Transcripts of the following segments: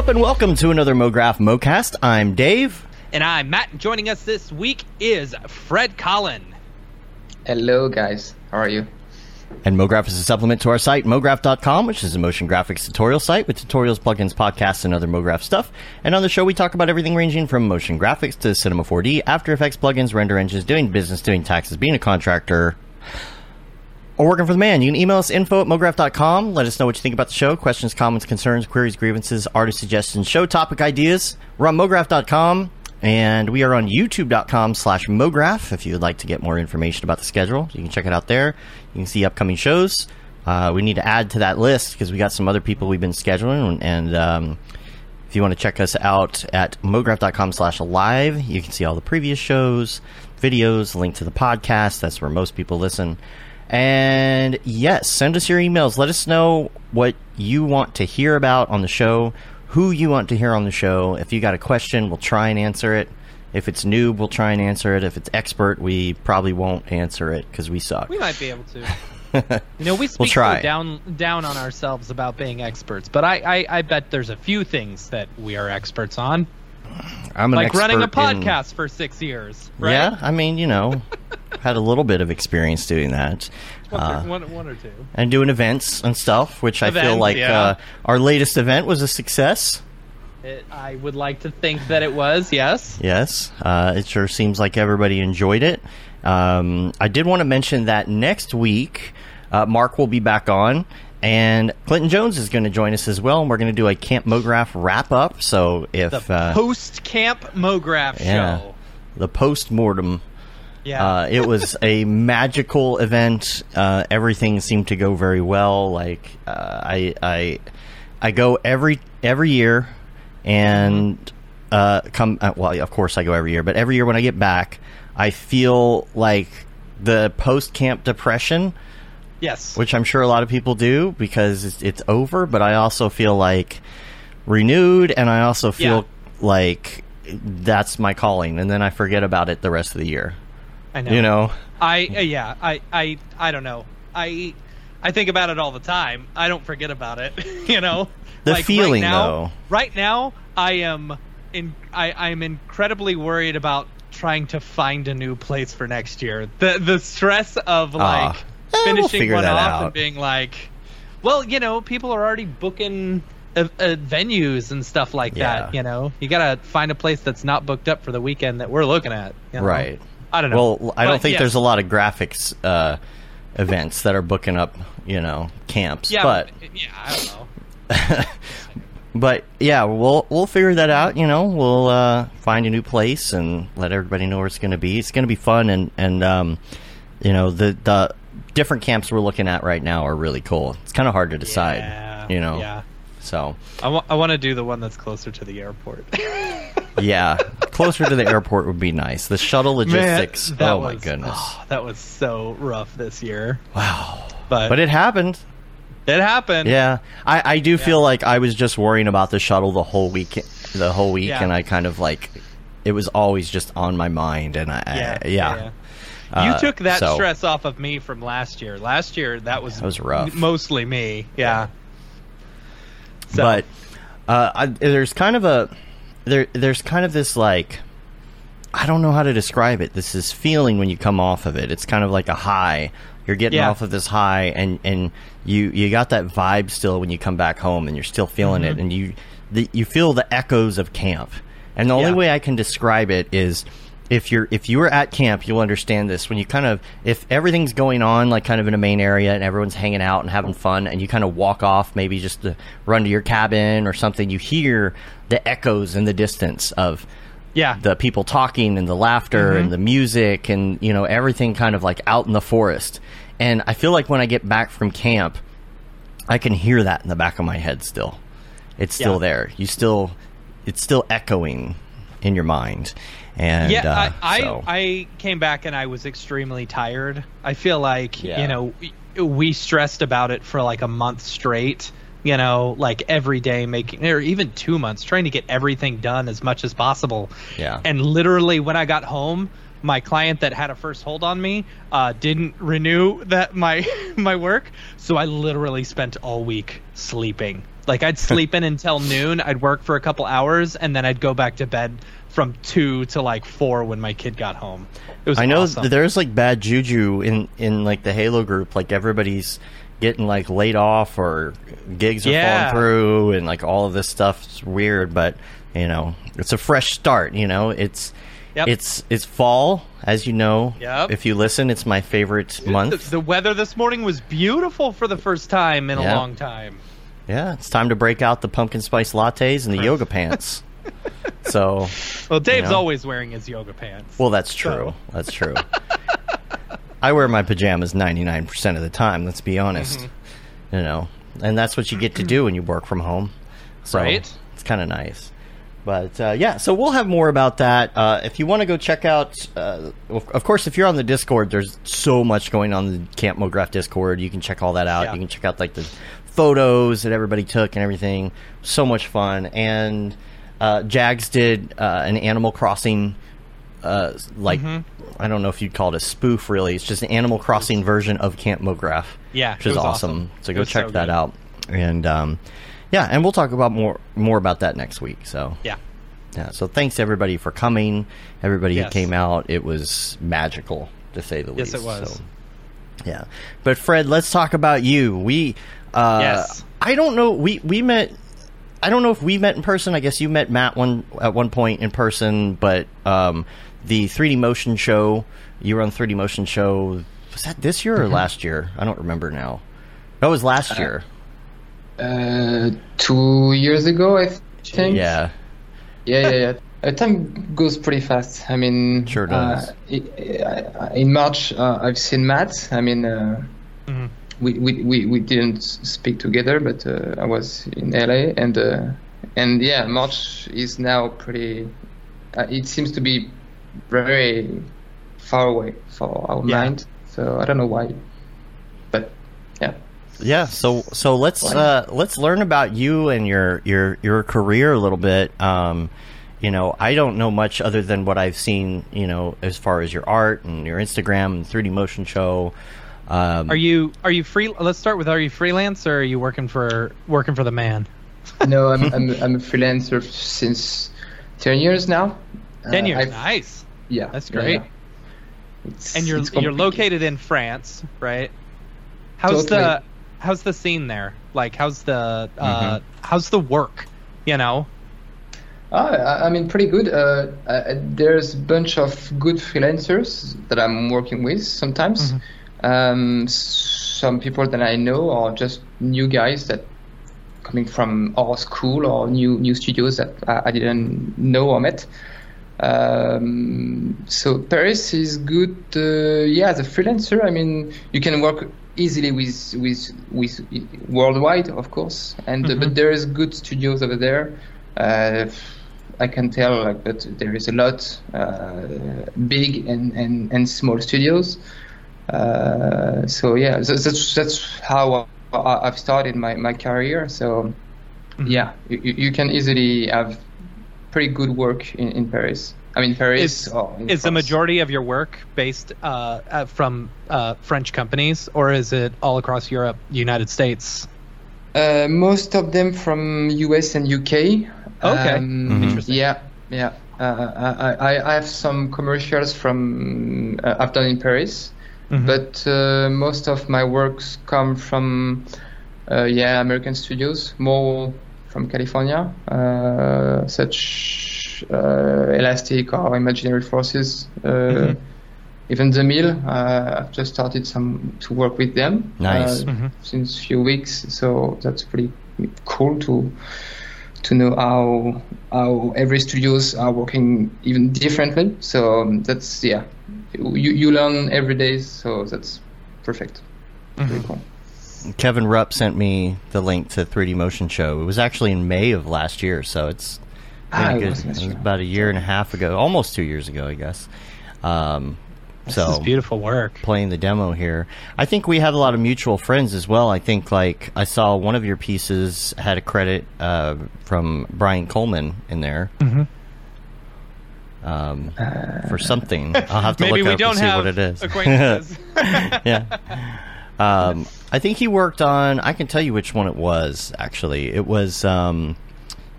What's up, and welcome to another MoGraph MoCast. I'm Dave. And I'm Matt. Joining us this week is Fred Collin. Hello, guys. How are you? And MoGraph is a supplement to our site, MoGraph.com, which is a motion graphics tutorial site with tutorials, plugins, podcasts, and other MoGraph stuff. And on the show, we talk about everything ranging from motion graphics to Cinema 4D, After Effects, plugins, render engines, doing business, doing taxes, being a contractor, or working for the man. You can email us info at mograph.com. Let us know what you think about the show. Questions, comments, concerns, queries, grievances, artist suggestions, show topic ideas. We're on mograph.com. And we are on youtube.com slash mograph if you would like to get more information about the schedule. You can check it out there. You can see upcoming shows. Uh, we need to add to that list because we got some other people we've been scheduling. And um, if you want to check us out at mograph.com slash live, you can see all the previous shows, videos, link to the podcast. That's where most people listen. And yes, send us your emails. Let us know what you want to hear about on the show, who you want to hear on the show. If you got a question, we'll try and answer it. If it's noob, we'll try and answer it. If it's expert, we probably won't answer it because we suck. We might be able to. you know, we speak We'll try. so down down on ourselves about being experts, but I, I, I bet there's a few things that we are experts on, I'm like running a expert in- podcast for six years. Right? Yeah, I mean, you know, had a little bit of experience doing that. one, Uh, or, one, one or two. and doing events and stuff, which I feel like yeah. uh, our latest event was a success. It, I would like to think that it was. Yes. Yes, uh, it sure seems like everybody enjoyed it. Um, I did want to mention that next week, uh, Mark will be back on, and Clinton Jones is going to join us as well, and we're going to do a Camp Mograph wrap up. So if The uh, post camp MoGraph yeah, show. the post mortem. Yeah. Uh, it was a magical event. Uh, everything seemed to go very well. Like uh, I, I, I go every every year, and uh, come. Uh, well, of course, I go every year, but every year when I get back, I feel like the post camp depression, yes. which I'm sure a lot of people do because it's, it's over. But I also feel like renewed, and I also feel like that's my calling, and then I forget about it the rest of the year. I know. You know. I uh, yeah. I I I don't know. I I think about it all the time. I don't forget about it. you know. The Like, feeling, right now, though. Right now, I am in. I I'm incredibly worried about trying to find a new place for next year. The the stress of like Ah. Eh, we'll finishing figure one that off out. and being like, well, you know, people are already booking. Uh, uh, venues and stuff like Yeah. that, you know, you gotta find a place that's not booked up for the weekend that we're looking at. you know? Right. I don't know. Well, I don't But think yes. there's a lot of graphics uh, events that are booking up, you know, camps. Yeah, but yeah, I don't know. but yeah, we'll we'll figure that out. You know, we'll uh, find a new place and let everybody know where it's going to be. It's going to be fun and and um, you know the the different camps we're looking at right now are really cool. It's kind of hard to decide. Yeah, you know. yeah. So I want to do the one that's closer to the airport. yeah, closer to the airport would be nice. The shuttle logistics. Man, that oh my was- goodness. oh, that was so rough this year. Wow. But, But it happened. it happened. Yeah, I, I do feel like I was just worrying about the shuttle the whole week, the whole week, Yeah. and I kind of like it was always just on my mind, and I, Yeah. I, yeah, You Uh, took that so- stress off of me from last year. Last year, that was That was rough. Mostly me. Yeah. So, But uh, I, there's kind of a there. There's kind of this like I don't know how to describe it. This is feeling when you come off of it. It's kind of like a high. You're getting Yeah. off of this high, and and you you got that vibe still when you come back home, and you're still feeling Mm-hmm. it, and you the, you feel the echoes of camp. And the only Yeah. way I can describe it is if you're if you were at camp, you'll understand this. When you kind of if everything's going on like kind of in a main area and everyone's hanging out and having fun, and you kind of walk off, maybe just to run to your cabin or something, you hear the echoes in the distance of yeah. the people talking and the laughter mm-hmm. and the music and you know everything kind of like out in the forest. And I feel like when I get back from camp, I can hear that in the back of my head still. It's still Yeah. there. You still it's still echoing in your mind. And yeah, uh, I, I, so- I came back and I was extremely tired. I feel like Yeah. you know we, we stressed about it for like a month straight. You know, like every day making, or even two months, trying to get everything done as much as possible. Yeah. And literally, when I got home, my client that had a first hold on me uh, didn't renew that my my work, so I literally spent all week sleeping. Like I'd sleep in until noon, I'd work for a couple hours, and then I'd go back to bed from two to like four when my kid got home. It was I know awesome. there's like bad juju in in like the Halo group. Like everybody's getting like laid off or gigs are Yeah. falling through, and like all of this stuff's weird. But you know, it's a fresh start. You know, it's Yep. it's it's fall, as you know. Yep. If you listen, it's my favorite the, month. the weather this morning was beautiful for the first time in Yeah. a long time. yeah, it's time to break out the pumpkin spice lattes and the yoga pants. So, Well, Dave's know. always wearing his yoga pants. well, that's true. That's true. I wear my pajamas 99% of the time, let's be honest. Mm-hmm. You know, and that's what you get to do when you work from home. So Right. It's kind of nice. But uh, yeah, so we'll have more about that. Uh, if you want to go check out, uh, of course, if you're on the Discord, there's so much going on the Camp Mograph Discord. You can check all that out. Yeah. You can check out like the photos that everybody took and everything. So much fun. And uh, Jags did uh, an Animal Crossing, uh, like Mm-hmm. I don't know if you'd call it a spoof. Really, it's just an Animal Crossing version of Camp Mograph. Yeah, which is awesome. awesome. So go check so that good. out. And um, yeah, and we'll talk about more more about that next week. So yeah. yeah. So thanks everybody for coming. Everybody who came out. It was magical to say the Yes, least. it was. So, yeah. But Fred, let's talk about you. We uh Yes. I don't know we we met I don't know if we met in person. I guess you met Matt one at one point in person, but um the 3D motion show, you were on 3D motion show was that this year or Mm-hmm. last year? I don't remember now. That was last year. Uh, two years ago, I think. Yeah. yeah, yeah, yeah. Uh, time goes pretty fast. I mean, Sure does. Uh, i- i- in March, uh, I've seen Matt. I mean, uh, Mhm. We, we, we, we didn't speak together, but uh, I was in LA, and uh, and yeah, March is now pretty. Uh, it seems to be very far away for our Yeah. mind. So I don't know why, but yeah. Yeah, so so let's uh, let's learn about you and your your your career a little bit. Um, you know, I don't know much other than what I've seen. You know, as far as your art and your Instagram and 3D motion show. Um, Are you are you free? Let's start with are you freelance or are you working for working for the man? no, I'm, I'm I'm a freelancer since ten years now. Ten Uh, years, I've- nice. Yeah, That's great. yeah. It's- And you're it's you're located in France, right? How's Totally. the how's the scene there? Like how's the uh, Mm-hmm. how's the work? You know? Ah, I, I mean, pretty good. Uh, uh, there's a bunch of good freelancers that I'm working with sometimes. Um, some people that I know are just new guys that coming from our school or new new studios that I, I didn't know or met. Um, so Paris is good. Uh, yeah, as a freelancer, I mean, you can work easily with with with worldwide, of course, and uh, but there is good studios over there. Uh, I can tell like that there is a lot uh, big and, and, and small studios. Uh, so yeah, that's that's, that's how I, I've started my, my career. So yeah, you, you you can easily have pretty good work in, in Paris. I mean Paris. Is, or in is the majority of your work based uh, uh, from uh, French companies, or is it all across Europe, United States? Uh, most of them from US and UK. Okay. Um, Interesting. Yeah, yeah. Uh, I, I I have some commercials from uh, I've done in Paris, Mhm. but uh, most of my works come from uh, yeah American studios, more from California, uh, such uh, Elastic or Imaginary Forces. Uh, Mhm. Even the Mill, uh, I've just started some to work with them. Nice. Uh, Mhm. since few weeks, so that's pretty cool to to know how how every studios are working even differently. So um, that's yeah, you you learn every day, so that's perfect. Pretty cool. Kevin Rupp sent me the link to 3D motion show. It was actually in May of last year, so it's Ah, it good. was It was about a year and a half ago, almost two years ago, I guess. Um, This so is beautiful work. playing the demo here. I think we have a lot of mutual friends as well. I think like I saw one of your pieces had a credit uh, from Brian Coleman in there. Mhm. Um, for something. I'll have to Maybe look we up and see what it is. acquaintances. yeah. Um, I think he worked on. I can tell you which one it was. Actually, it was um,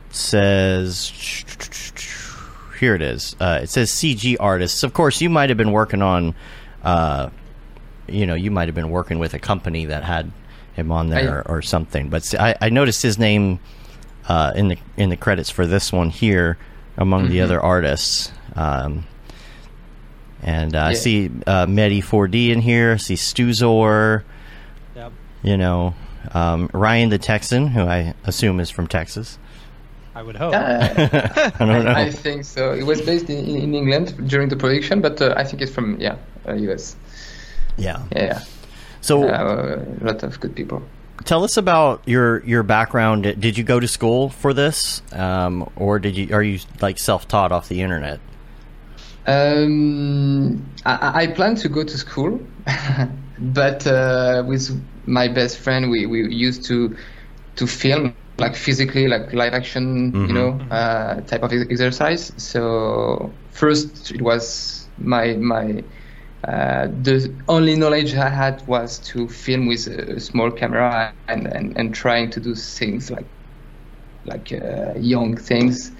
says here it is. Uh, it says CG artists. Of course, you might have been working on. Uh, you know, you might have been working with a company that had him on there or, or something. But see, I, I noticed his name uh, in the in the credits for this one here among the other artists. Um, and uh, I see uh, Medi 4D in here. I see Stuzor. Yep. You know, um, Ryan the Texan, who I assume is from Texas. I would hope. I don't know. I think so. It was based in, in England during the production, but uh, I think it's from yeah, uh, US. yeah. Yeah, yeah. So Uh, a lot of good people. Tell us about your your background. Did you go to school for this, um, or did you are you like self taught off the internet? Um, I, I plan to go to school, but uh, with my best friend, we, we used to to film like physically, like live action, you know, uh, type of exercise. So first, it was my my uh, the only knowledge I had was to film with a small camera and, and, and trying to do things like like uh, young things.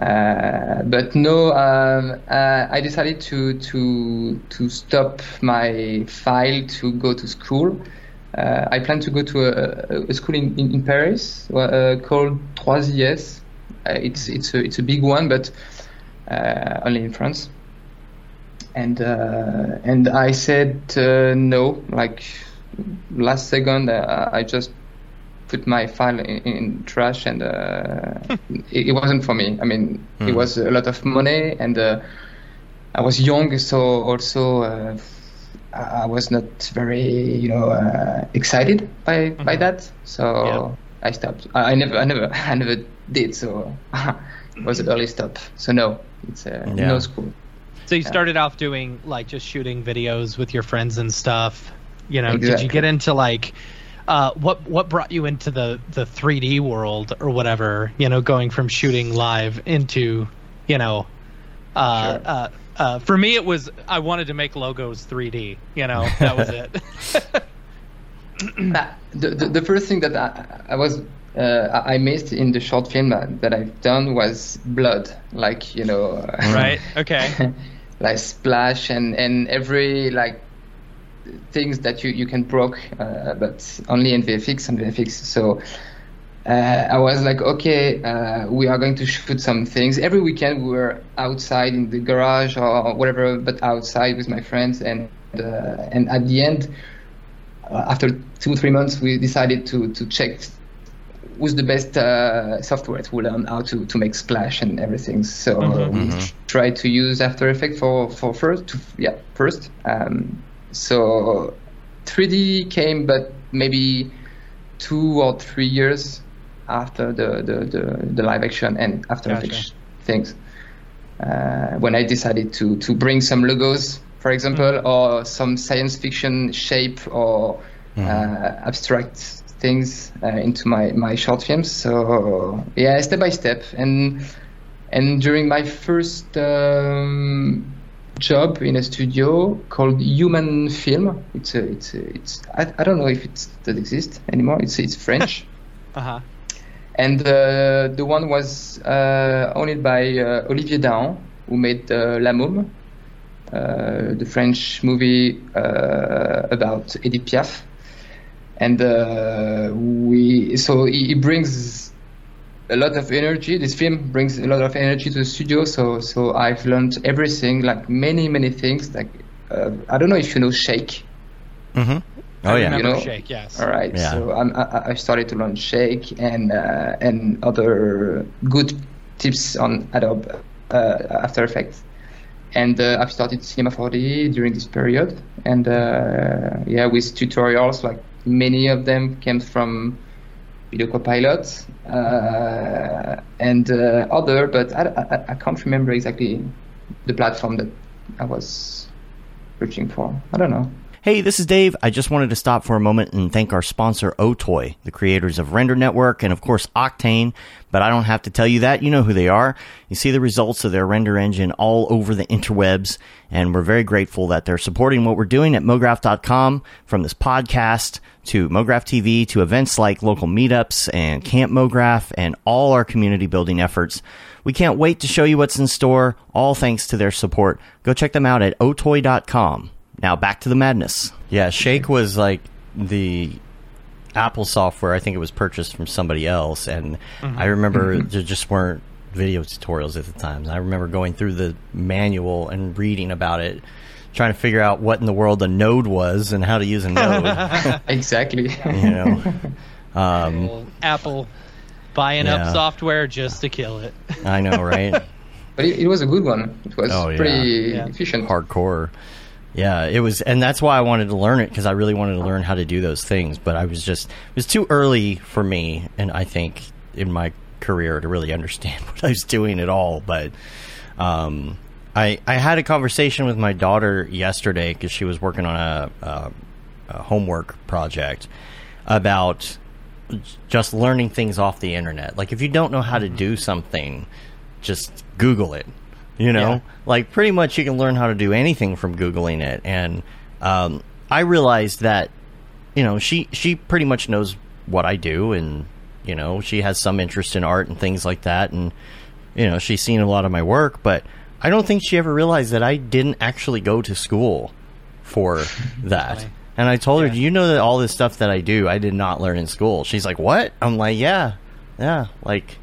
Uh, but no, um, uh, I decided to to to stop my file to go to school. Uh, I plan to go to a, a school in, in, in Paris uh, called 3IS. Uh, it's it's a it's a big one, but only in France. And uh, and I said uh, no, like last second. Uh, I just put my file in, in trash, and uh, it, it wasn't for me. I mean, it was a lot of money, and uh, I was young, so also uh, I was not very, you know, uh, excited by by that. So Yeah. I stopped. I, I never, I never, I never did. So it was an early stop. So no, it's uh, Yeah. no school. So you started off doing like just shooting videos with your friends and stuff. You know, did you get into like uh, what what brought you into the the 3D world or whatever? You know, going from shooting live into you know, uh, Sure. uh, uh, for me it was I wanted to make logos 3D. You know, that was it. The, the, the first thing that I, I was uh, I I missed in the short film that, that I've done was blood, like you know, right? Okay. like splash and and every like things that you you can broke, uh, but only in VFX and VFX. So. Uh, I was like, okay, uh, we are going to shoot some things. Every weekend we were outside in the garage or whatever, but outside with my friends. And uh, and at the end, uh, after two three months, we decided to to check who's the best uh, software to learn how to, to make splash and everything. So we tried to use After Effects for for first to, yeah first. Um, so 3D came, but maybe two or three years after the the, the, the live action and After Gotcha. Effects things. Uh, when I decided to to bring some logos, for example, or some science fiction shape or uh, abstract things uh, into my my short films. So yeah, step by step, and and during my first um, job in a studio called Human Film, it's a, it's a, it's I, I don't know if it does exist anymore. It's it's French. Uh huh. And uh, the one was uh, owned by uh, Olivier Dahan, who made uh, La Môme, uh, the French movie uh, about Edith Piaf. And uh, we, so he, he brings a lot of energy. This film brings a lot of energy to the studio. So, so I've learned everything, like many, many things. Like uh, I don't know if you know Shake. Mm-hmm. Oh I yeah. You know? Shake. Yes. All right. Yeah. So I'm, I, I started to learn Shake and uh, and other good tips on Adobe uh, After Effects. And uh, I've started Cinema 4D during this period. And uh, yeah, with tutorials, like many of them came from Video Copilot uh, and uh, other, but I, I, I can't remember exactly the platform that I was searching for. I don't know. Hey, this is Dave. I just wanted to stop for a moment and thank our sponsor, Otoy, the creators of Render Network and of course Octane. But I don't have to tell you that. You know who they are. You see the results of their render engine all over the interwebs. And we're very grateful that they're supporting what we're doing at MoGraph.com from this podcast to MoGraph TV to events like local meetups and Camp MoGraph and all our community building efforts. We can't wait to show you what's in store, all thanks to their support. Go check them out at otoy.com. Now back to the madness. Yeah, Shake was like the Apple software. I think it was purchased from somebody else, and I remember there just weren't video tutorials at the time. I remember going through the manual and reading about it, trying to figure out what in the world a node was and how to use a node. Exactly. you know, um, Apple buying Yeah. up software just to kill it. I know, right? but it, it was a good one. It was Oh, pretty Yeah. efficient. hardcore. Yeah, it was, and that's why I wanted to learn it because I really wanted to learn how to do those things. But I was just, it was too early for me, and I think in my career to really understand what I was doing at all. But um, I I had a conversation with my daughter yesterday because she was working on a, a, a homework project about just learning things off the internet. Like if you don't know how to do something, just Google it. You know, Yeah. like pretty much you can learn how to do anything from googling it. And um, I realized that you know she she pretty much knows what I do, and you know she has some interest in art and things like that, and you know she's seen a lot of my work, but I don't think she ever realized that I didn't actually go to school for that. And I told her, "Do you know that all this stuff that I do, I did not learn in school?" She's like, "What?" I'm like, "Yeah, yeah." Like,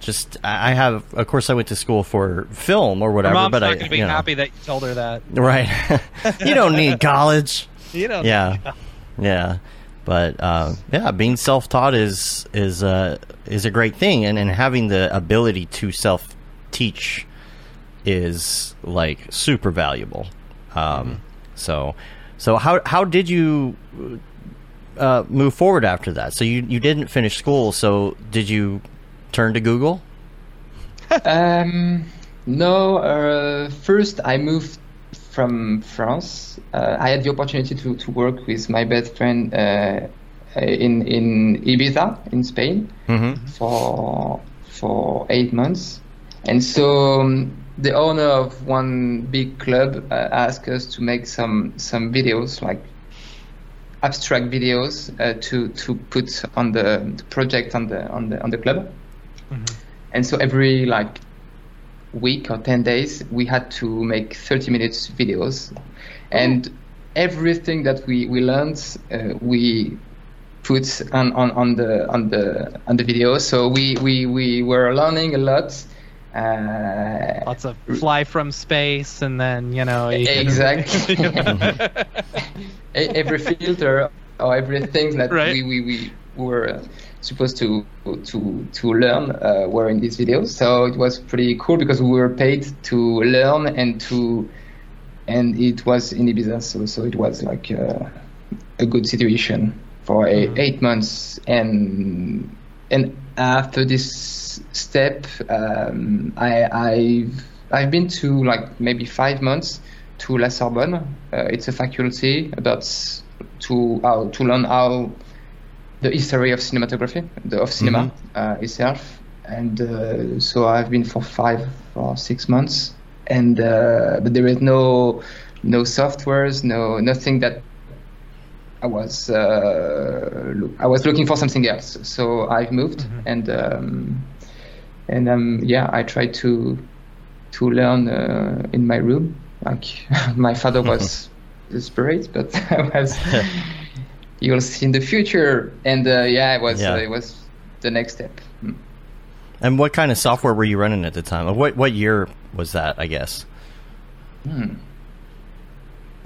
just I have. Of course, I went to school for film or whatever, mom's but not I, going to be you know. happy that you told her that. right? you don't need college. You know. Yeah, yeah. But uh, yeah, being self-taught is is uh, is a great thing, and and having the ability to self-teach is like super valuable. Um, So, so how how did you uh, move forward after that? So you you didn't finish school. So did you turn to Google? Um, no, uh, first I moved from France. Uh, I had the opportunity to, to work with my best friend uh, in in Ibiza in Spain Mm-hmm. for for eight months, and so um, the owner of one big club uh, asked us to make some some videos like abstract videos uh, to to put on the, the project on the on the on the club and so every like week or 10 days we had to make 30 minutes videos and everything that we we learned uh, we put on, on on the on the on the video so we we we were learning a lot uh, Lots of fly from space, and then you know. you Exactly. every filter or everything that Right. we, we, we were uh, supposed to to to learn uh, were in these videos. So it was pretty cool because we were paid to learn and to and it was in Ibiza, so so it was like uh, a good situation for a, eight months and and after this step um, I, I've I've been to like maybe five months to La Sorbonne. Uh, it's a faculty about to how to learn how the history of cinematography, the of cinema uh, itself. And uh, so I've been for five or six months, and uh, but there is no no softwares, no nothing that I was uh, I was looking for something else. So I've moved and um, and um, yeah, I tried to to learn uh, in my room. Like my father was desperate, but I was. You'll see in the future, and uh, yeah, it was Yeah. Uh, it was the next step. Mm. And what kind of software were you running at the time? What what year was that? I guess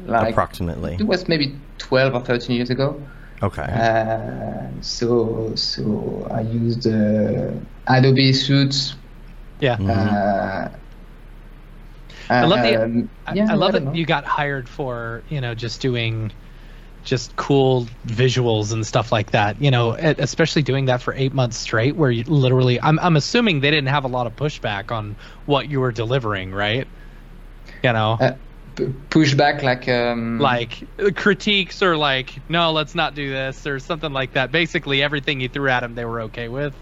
Like approximately. it was maybe twelve or thirteen years ago. Okay. Uh, so so I used uh, Adobe Suite. Yeah. Uh, I love the. um, I, yeah, I love don't that know. you got hired for you know just doing just cool visuals and stuff like that. You know, especially doing that for eight months straight, where you literally. I'm I'm assuming they didn't have a lot of pushback on what you were delivering, right? You know. Uh, p- pushback like um, like uh, critiques or like no let's not do this or something like that basically everything you threw at them they were okay with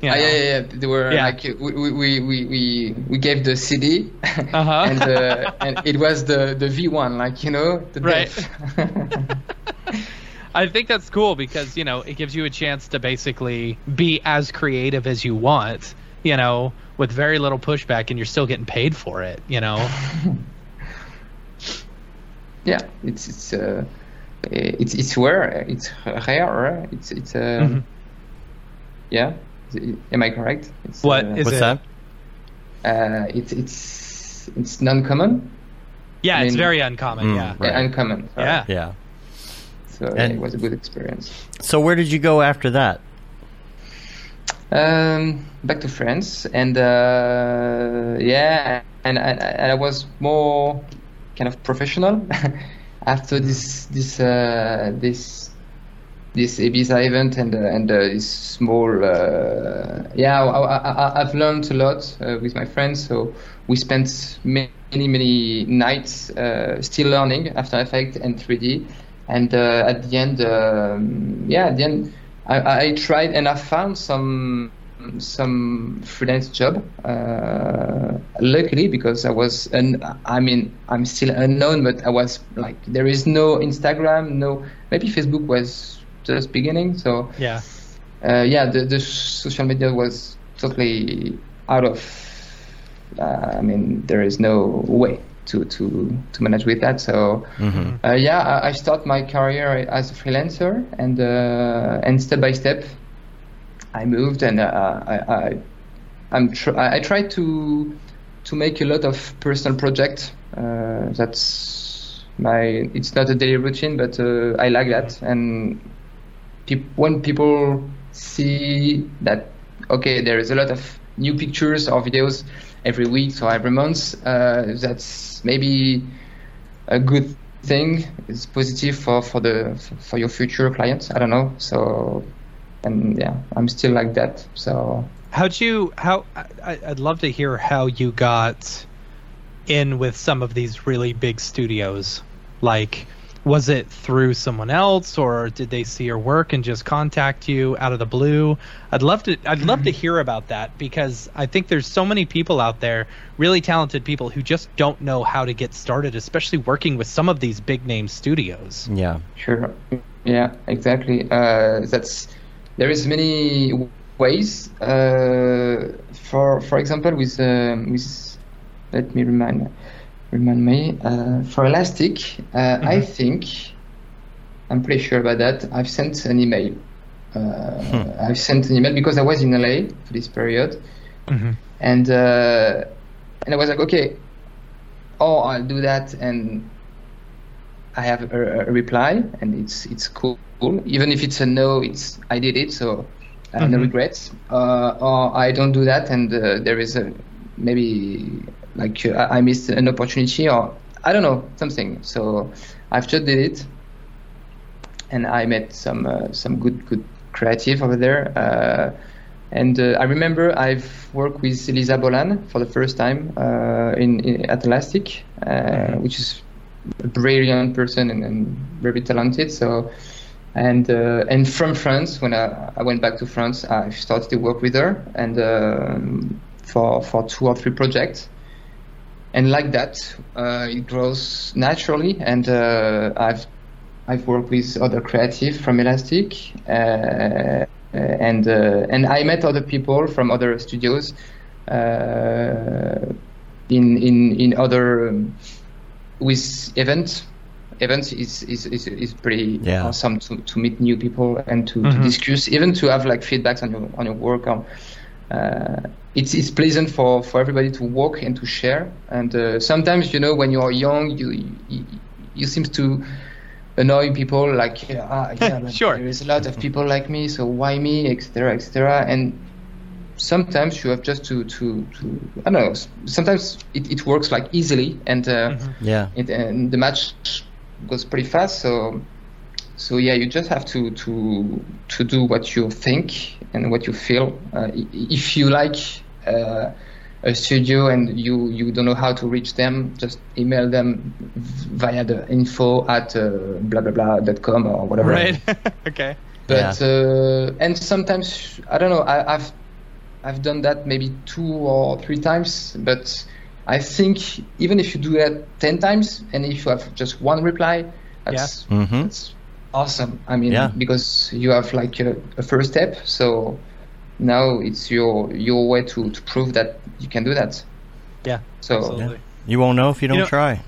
you Ah, know? yeah, yeah, yeah. They were Yeah. like we we, we, we, we gave the CD, Uh-huh. and uh, and it was the the V1, like you know, the Right. I think that's cool because you know it gives you a chance to basically be as creative as you want, you know, with very little pushback, and you're still getting paid for it, you know. yeah, it's it's uh, it's it's rare, it's rare, it's it's um, Mhm. yeah. Am I correct? It's, What uh, is What's it? that? uh, it's it's it's non-common, Yeah, I it's very uncommon. Mm, yeah. Right. uncommon. sorry. Yeah. Yeah. So And- it was a good experience. So where did you go after that? Um, back to France, and uh, yeah, and, and, and I was more kind of professional after this this uh, this this Ibiza event and uh, and uh, this small uh, yeah I, I've learned a lot with my friends. So we spent many many nights still learning After Effects and 3D and at the end um, yeah at the end I, I tried and I found some some freelance job uh, luckily because I was an I mean I'm still unknown but I was like there is no Instagram no maybe Facebook was just beginning so Yeah. uh, yeah the, the social media was totally out of uh, I mean there is no way to to to manage with that so Mhm. uh, yeah, I, I start my career as a freelancer, and uh, and step by step, I moved, and uh, I, I I'm tr- I I try to to make a lot of personal projects. Uh, that's my. It's not a daily routine, but uh, I like that. And when people see that, okay, there is a lot of new pictures or videos every week or every month. Uh, that's maybe a good thing. It's positive for for the for your future clients. I don't know. So, and yeah, I'm still like that. So How'd you? How? I, I'd love to hear how you got in with some of these really big studios. Like, was it through someone else, or did they see your work and just contact you out of the blue? I'd love to. I'd love to hear about that because I think there's so many people out there, really talented people, who just don't know how to get started, especially working with some of these big name studios. Yeah. Sure. Yeah, exactly. Uh, that's there is many ways. Uh, for for example, with um, with let me remind remind me uh, for Elastic. Uh, I think I'm pretty sure about that. I've sent an email. Uh, I've sent an email because I was in LA for this period, Mm-hmm. and uh, and I was like, okay, oh, I'll do that, and I have a, a reply, and it's it's cool. Even if it's a no, it's I did it, so uh, no Mhm. regrets. Uh, or I don't do that, and uh, there is a maybe like uh, I missed an opportunity, or I don't know something. So I've just did it, and I met some uh, some good good creative over there. Uh, and uh, I remember I've worked with Lisa Bolan for the first time uh, in, in at Elastic, uh, which is a brilliant person and, and very talented. So, and uh, and from France, when I, I went back to France, I started to work with her and um, for for two or three projects. And like that, uh, it grows naturally. And uh, I've I've worked with other creative from Elastic, uh, and uh, and I met other people from other studios uh, in in in other um, with events. Events is is, is, is pretty Yeah. awesome to, to meet new people and to, to Mhm. discuss, even to have like feedbacks on your on your work. Or, uh, it's it's pleasant for, for everybody to walk and to share. And uh, sometimes you know when you are young, you you, you seem to annoy people like yeah, ah, yeah Sure. there is a lot of people like me so why me etc etc and sometimes you have just to to, to I don't know sometimes it, it works like easily and uh, Mhm. Yeah. it, and the match goes pretty fast so so yeah you just have to to to do what you think and what you feel uh, if you like uh, a studio and you you don't know how to reach them, just email them via the info at uh, blah blah blah dot com or whatever. Right. okay. But uh, and sometimes I don't know. I, I've I've done that maybe two or three times, but I think even if you do that ten times and if you have just one reply, that's Mhm. that's awesome. I mean, Yeah. because you have like a, a first step, so now it's your your way to, to prove that you can do that. Yeah. So Absolutely. You won't know if you don't You know- try.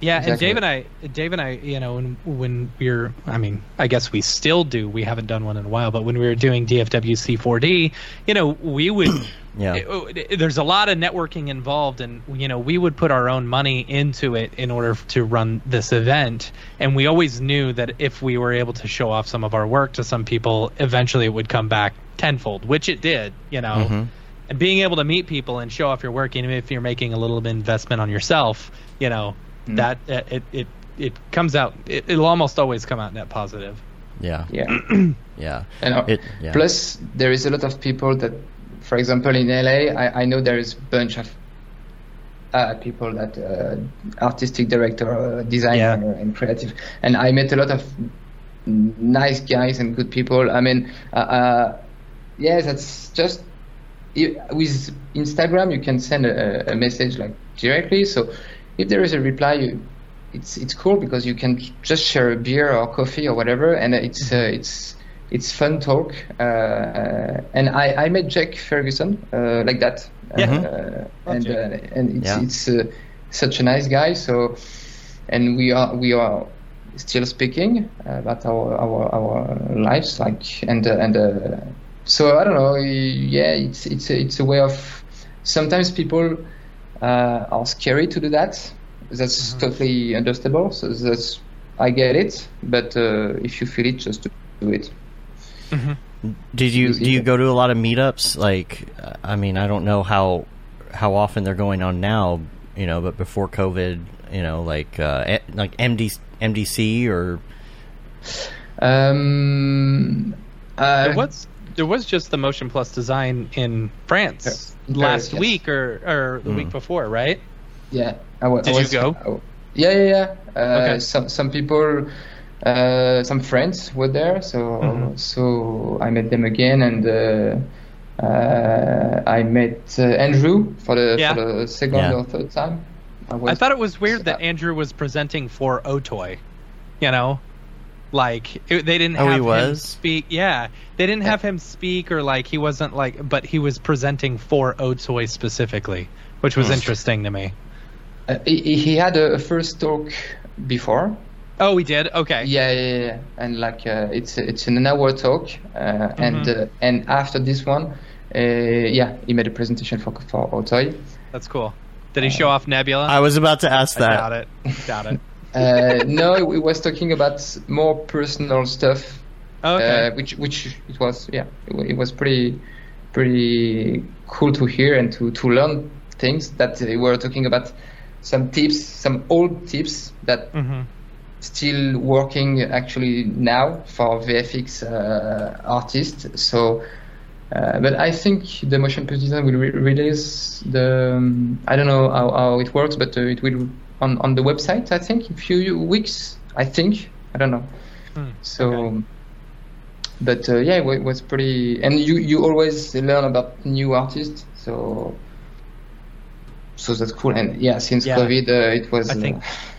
Yeah, and Exactly. Dave and I, Dave and I, you know, when when we're, I mean, I guess we still do. We haven't done one in a while, but when we were doing DFWC 4D, you know, we would. Yeah. it- it- there's a lot of networking involved, and you know, we would put our own money into it in order to run this event, and we always knew that if we were able to show off some of our work to some people, eventually it would come back tenfold, which it did. You know. Mhm. And being able to meet people and show off your work, even if you're making a little bit investment on yourself, you know, Mm. that uh, it it it comes out. It, it'll almost always come out net positive. Yeah. yeah. Yeah. And uh, It- yeah. plus, there is a lot of people that, for example, in LA, I, I know there is a bunch of uh, people that uh, artistic director, uh, designer, Yeah. and creative, and I met a lot of nice guys and good people. I mean, uh, uh, yeah, that's just with Instagram. You can send a, a message like directly. So if there is a reply, you, it's it's cool because you can just share a beer or coffee or whatever, and it's uh, it's it's fun talk. Uh, uh, and I, I met Jack Ferguson uh, like that. Yeah. Uh, and uh, and it's Yeah. it's uh, such a nice guy. So and we are we are still speaking about our our, our lives like and uh, and uh, so I don't know. Yeah, it's it's a, it's a way of sometimes people uh, are scary to do that. That's totally understandable. So that's I get it. But uh, if you feel it, just do it. Did you do you go to a lot of meetups? Like, uh, I mean, I don't know how how often they're going on now, you know, but before COVID, you know, like uh, eh, like MD, MDC or Um, uh, There was there was just the Motion Plus design in France Yeah. Last yes. week or or the Mm. week before, right? Yeah, I wa- I Did you was, go? oh, yeah, yeah, yeah. Uh, Okay. Some some people, uh, some friends were there, so Mhm. so I met them again, and uh, uh, I met uh, Andrew for the Yeah. for the second Yeah. or third time. I was- thought it was weird that Andrew was presenting for Otoy. You know, like it, they didn't Oh, he have him speak. Yeah, they didn't have him speak or like he wasn't like, but he was presenting for Otoy specifically, which was Hmm. interesting to me. Uh, he, he had a, a first talk before. Oh, we did. Okay. Yeah, yeah, yeah. And like uh, it's it's an hour talk, uh, and Mhm. uh, and after this one, uh, yeah, he made a presentation for for Otoy. That's cool. Did he show off Nebula? I was about to ask I that. doubt it. Doubt it. Uh, no, we was talking about more personal stuff, Okay. uh, which which it was yeah, it, it was pretty pretty cool to hear and to to learn things that we were talking about some tips, some old tips that hmm still working actually now for VFX uh, artists. So. Uh, but I think the motion plus design will re- release the. Um, I don't know how, how it works, but uh, it will on, on the website. I think in few weeks. I think I don't know. Hmm, So, okay. but uh, yeah, it it was pretty. And you you always learn about new artists. So, so that's cool. And yeah, since Yeah. COVID, uh, it was. I think- uh,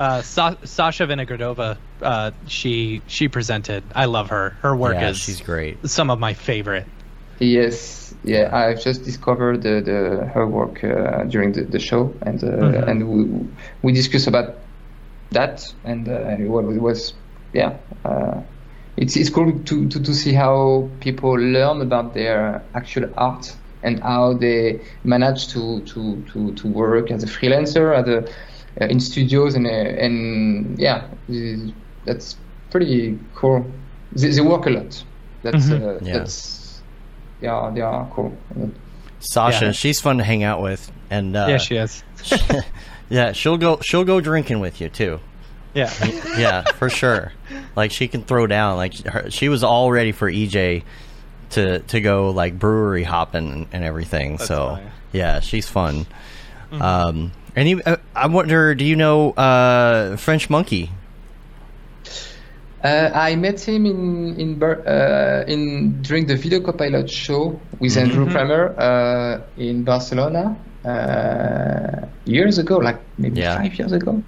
Uh, Sa- Sasha Vinogradova, uh, she she presented. I love her. Her work yeah, is she's great. some of my favorite. Yes, yeah, I've just discovered the, the her work uh, during the, the show, and uh, Mhm. and we we discussed about that, and uh, it was, yeah, uh, it's it's cool to, to to see how people learn about their actual art and how they manage to to to, to work as a freelancer, as a uh, in studios, and uh, and yeah, that's pretty cool. They, they work a lot. That's Mhm. uh, Yeah. that's yeah, they are cool. Sasha, Yeah. she's fun to hang out with, and uh, yeah, she is. yeah, she'll go she'll go drinking with you too. Yeah. yeah, for sure. Like she can throw down. Like her, she was all ready for EJ to to go like brewery hopping and everything. That's so funny. yeah, she's fun. Um, and he, uh, I wonder, do you know uh, French Monkey? Uh, I met him in in uh, in during the Video Copilot show with Andrew Kramer uh, in Barcelona uh, years ago, like maybe Yeah. five years ago.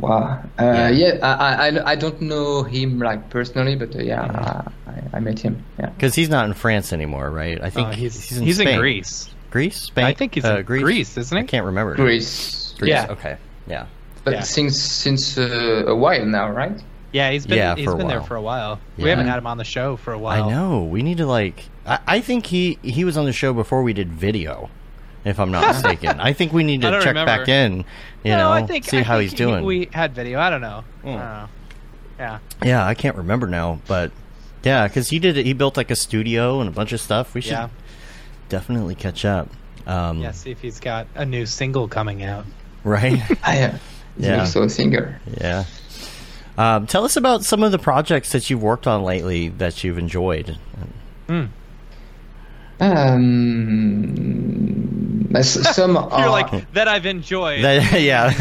Wow. Uh, yeah, I, I I don't know him like personally, but uh, yeah, I, I met him. Yeah. Because he's not in France anymore, right? I think Uh, he's he's in, he's in Greece. Greece, Spain. I think he's uh, in Greece, isn't he? I can't remember. Greece. Greece. Yeah. Okay. Yeah. But Yeah. since since uh, a while now, right? Yeah, he's been Yeah, he's for a been there for a while. Yeah. We haven't had him on the show for a while. I know. We need to like. I, I think he he was on the show before we did video, if I'm not mistaken. I think we need to check remember. back in. You no, know, I think see I how think he's he- doing. We had video. I don't know. I Mm. don't know. Yeah. yeah, I can't remember now, but yeah, because he did. He built like a studio and a bunch of stuff. We should Yeah. definitely catch up. Um, Yeah. See if he's got a new single coming out. Right. I uh, he's Yeah. also a singer. yeah. Um, tell us about some of the projects that you've worked on lately that you've enjoyed. Mm. Um, some You're are, like that. I've enjoyed. That- yeah.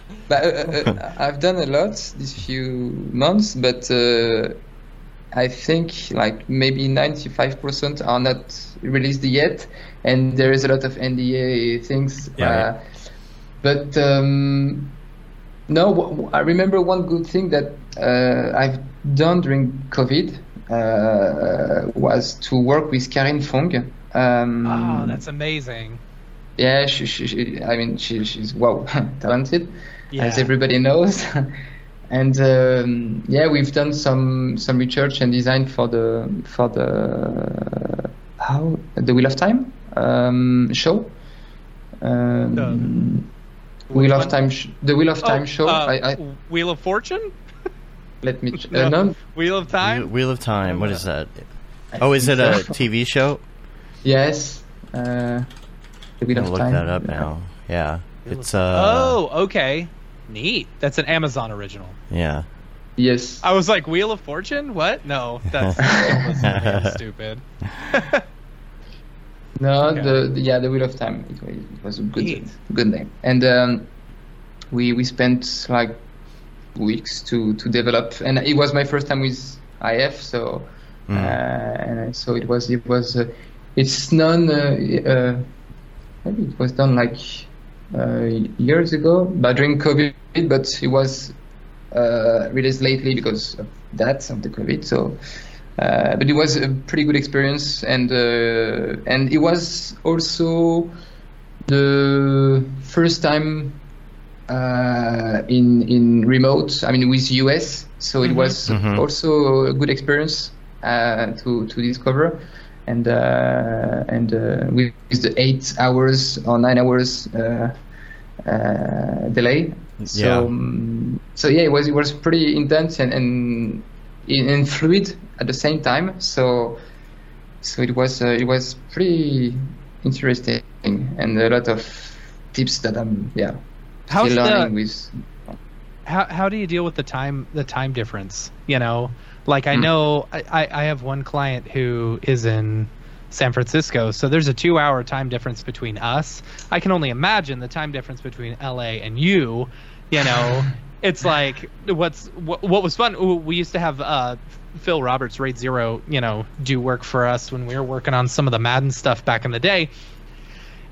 But, uh, uh, I've done a lot these few months, but uh, I think like maybe 95% are not released yet, and there is a lot of NDA things. Yeah. Uh, but um, no, I remember one good thing that uh, I've done during COVID uh, was to work with Karin Fong. Um, oh, that's amazing. yeah, she, she, she I mean, she, she's wow, talented, Yeah. as everybody knows. and um, yeah, we've done some some research and design for the for the how the Wheel of Time um, show. Um, Wheel of? Time, sh- the Wheel of Time Oh, show. uh, I, I Wheel of Fortune. let me. Ch- No. uh, no, Wheel of Time. Wheel of Time. What is that? I Oh, is it think a. TV show? Yes. Uh, the Wheel I'm of gonna look Time. that up now. Yeah, it's uh. oh, okay. Neat. That's an Amazon original. Yeah. Yes. I was like, Wheel of Fortune? What? No, that's don't listen to me, I'm stupid. No, Okay. the, the yeah, the Wheel of Time. It, it was a good good name, and um, we we spent like weeks to to develop, and it was my first time with IF, so Mm. uh, and so it was it was uh, it's non uh, uh, maybe it was done like uh, years ago, but during COVID, but it was uh, released lately because of that of the COVID, so. Uh, but it was a pretty good experience, and uh, and it was also the first time uh, in in remote. I mean, with US, so it was Mhm. also a good experience uh, to to discover, and uh, and uh, with the eight hours or nine hours uh, uh, delay. So Yeah. um, so yeah, it was it was pretty intense and and, and fluid at the same time. So so it was uh, it was pretty interesting and a lot of tips that I'm yeah How's still the- learning with. how how do you deal with the time the time difference? You know, like I Hmm. know I, I I have one client who is in San Francisco, so there's a two hour time difference between us. I can only imagine the time difference between LA and you. You know, it's like what's what, what was fun. We used to have uh, Phil Roberts, Raid Zero, you know, do work for us when we were working on some of the Madden stuff back in the day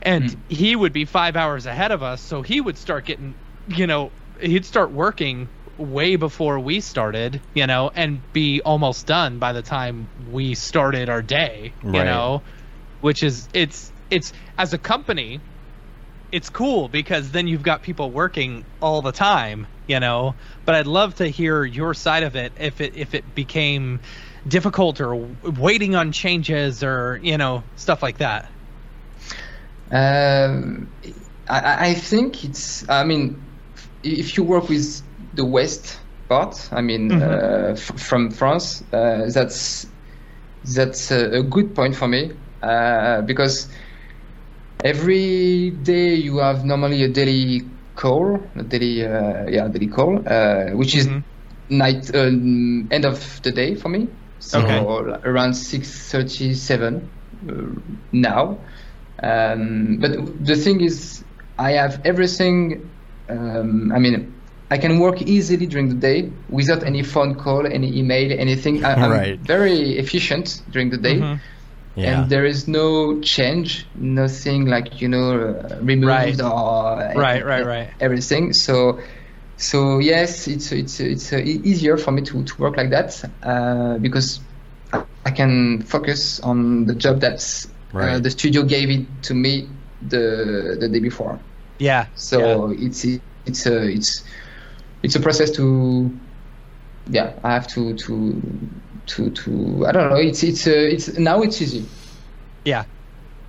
and Hmm. he would be five hours ahead of us so he would start getting you know he'd start working way before we started you know and be almost done by the time we started our day you Right. know which is it's it's as a company it's cool because then you've got people working all the time you know but i'd love to hear your side of it if it if it became difficult or waiting on changes or you know stuff like that Um, I- I, think it's. I mean, if you work with the West part, I mean, Mhm. uh, f- from France, uh, that's that's a, a good point for me uh, because every day you have normally a daily call, a daily uh, yeah daily call, uh, which is night um, end of the day for me. so Okay. around six thirty-seven uh, now. Um, but the thing is, I have everything. Um, I mean, I can work easily during the day without any phone call, any email, anything. I, I'm Right. very efficient during the day. Mhm. Yeah. And there is no change, nothing like you know uh, removed Right. or Right, right, right. everything. So, so yes, it's it's it's uh, easier for me to, to work like that uh, because I- can focus on the job that's uh, the studio gave it to me the the day before. Yeah. So it's it's a it's it's a process to yeah I have to to to to I don't know it's it's uh, it's now it's easy Yeah.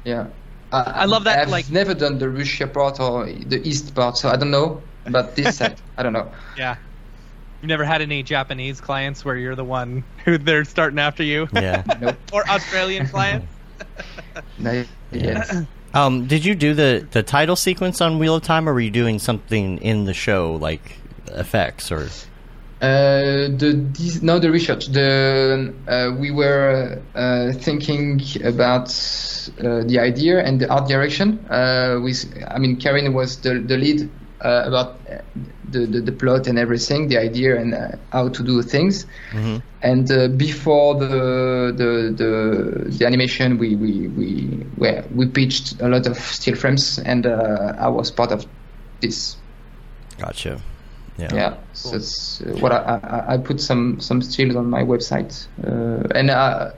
yeah I love that, I've like- never done the Russia part or the East part so I don't know but this side I don't know Yeah. You've never had any Japanese clients where you're the one who they're starting after you? yeah. nope or Australian clients? not yet. Um, did you do the, the title sequence on Wheel of Time, or were you doing something in the show, like effects or? Uh, the this, no the research the uh, we were uh, thinking about uh, the idea and the art direction uh, with I mean Karin was the the lead uh, about the, the the plot and everything the idea and uh, how to do things Mhm. and uh, before the, the the the animation we we we we, we pitched a lot of still frames and uh, I was part of this Gotcha. Yeah. yeah, so that's uh, what I, I I put some some stills on my website, uh, and uh,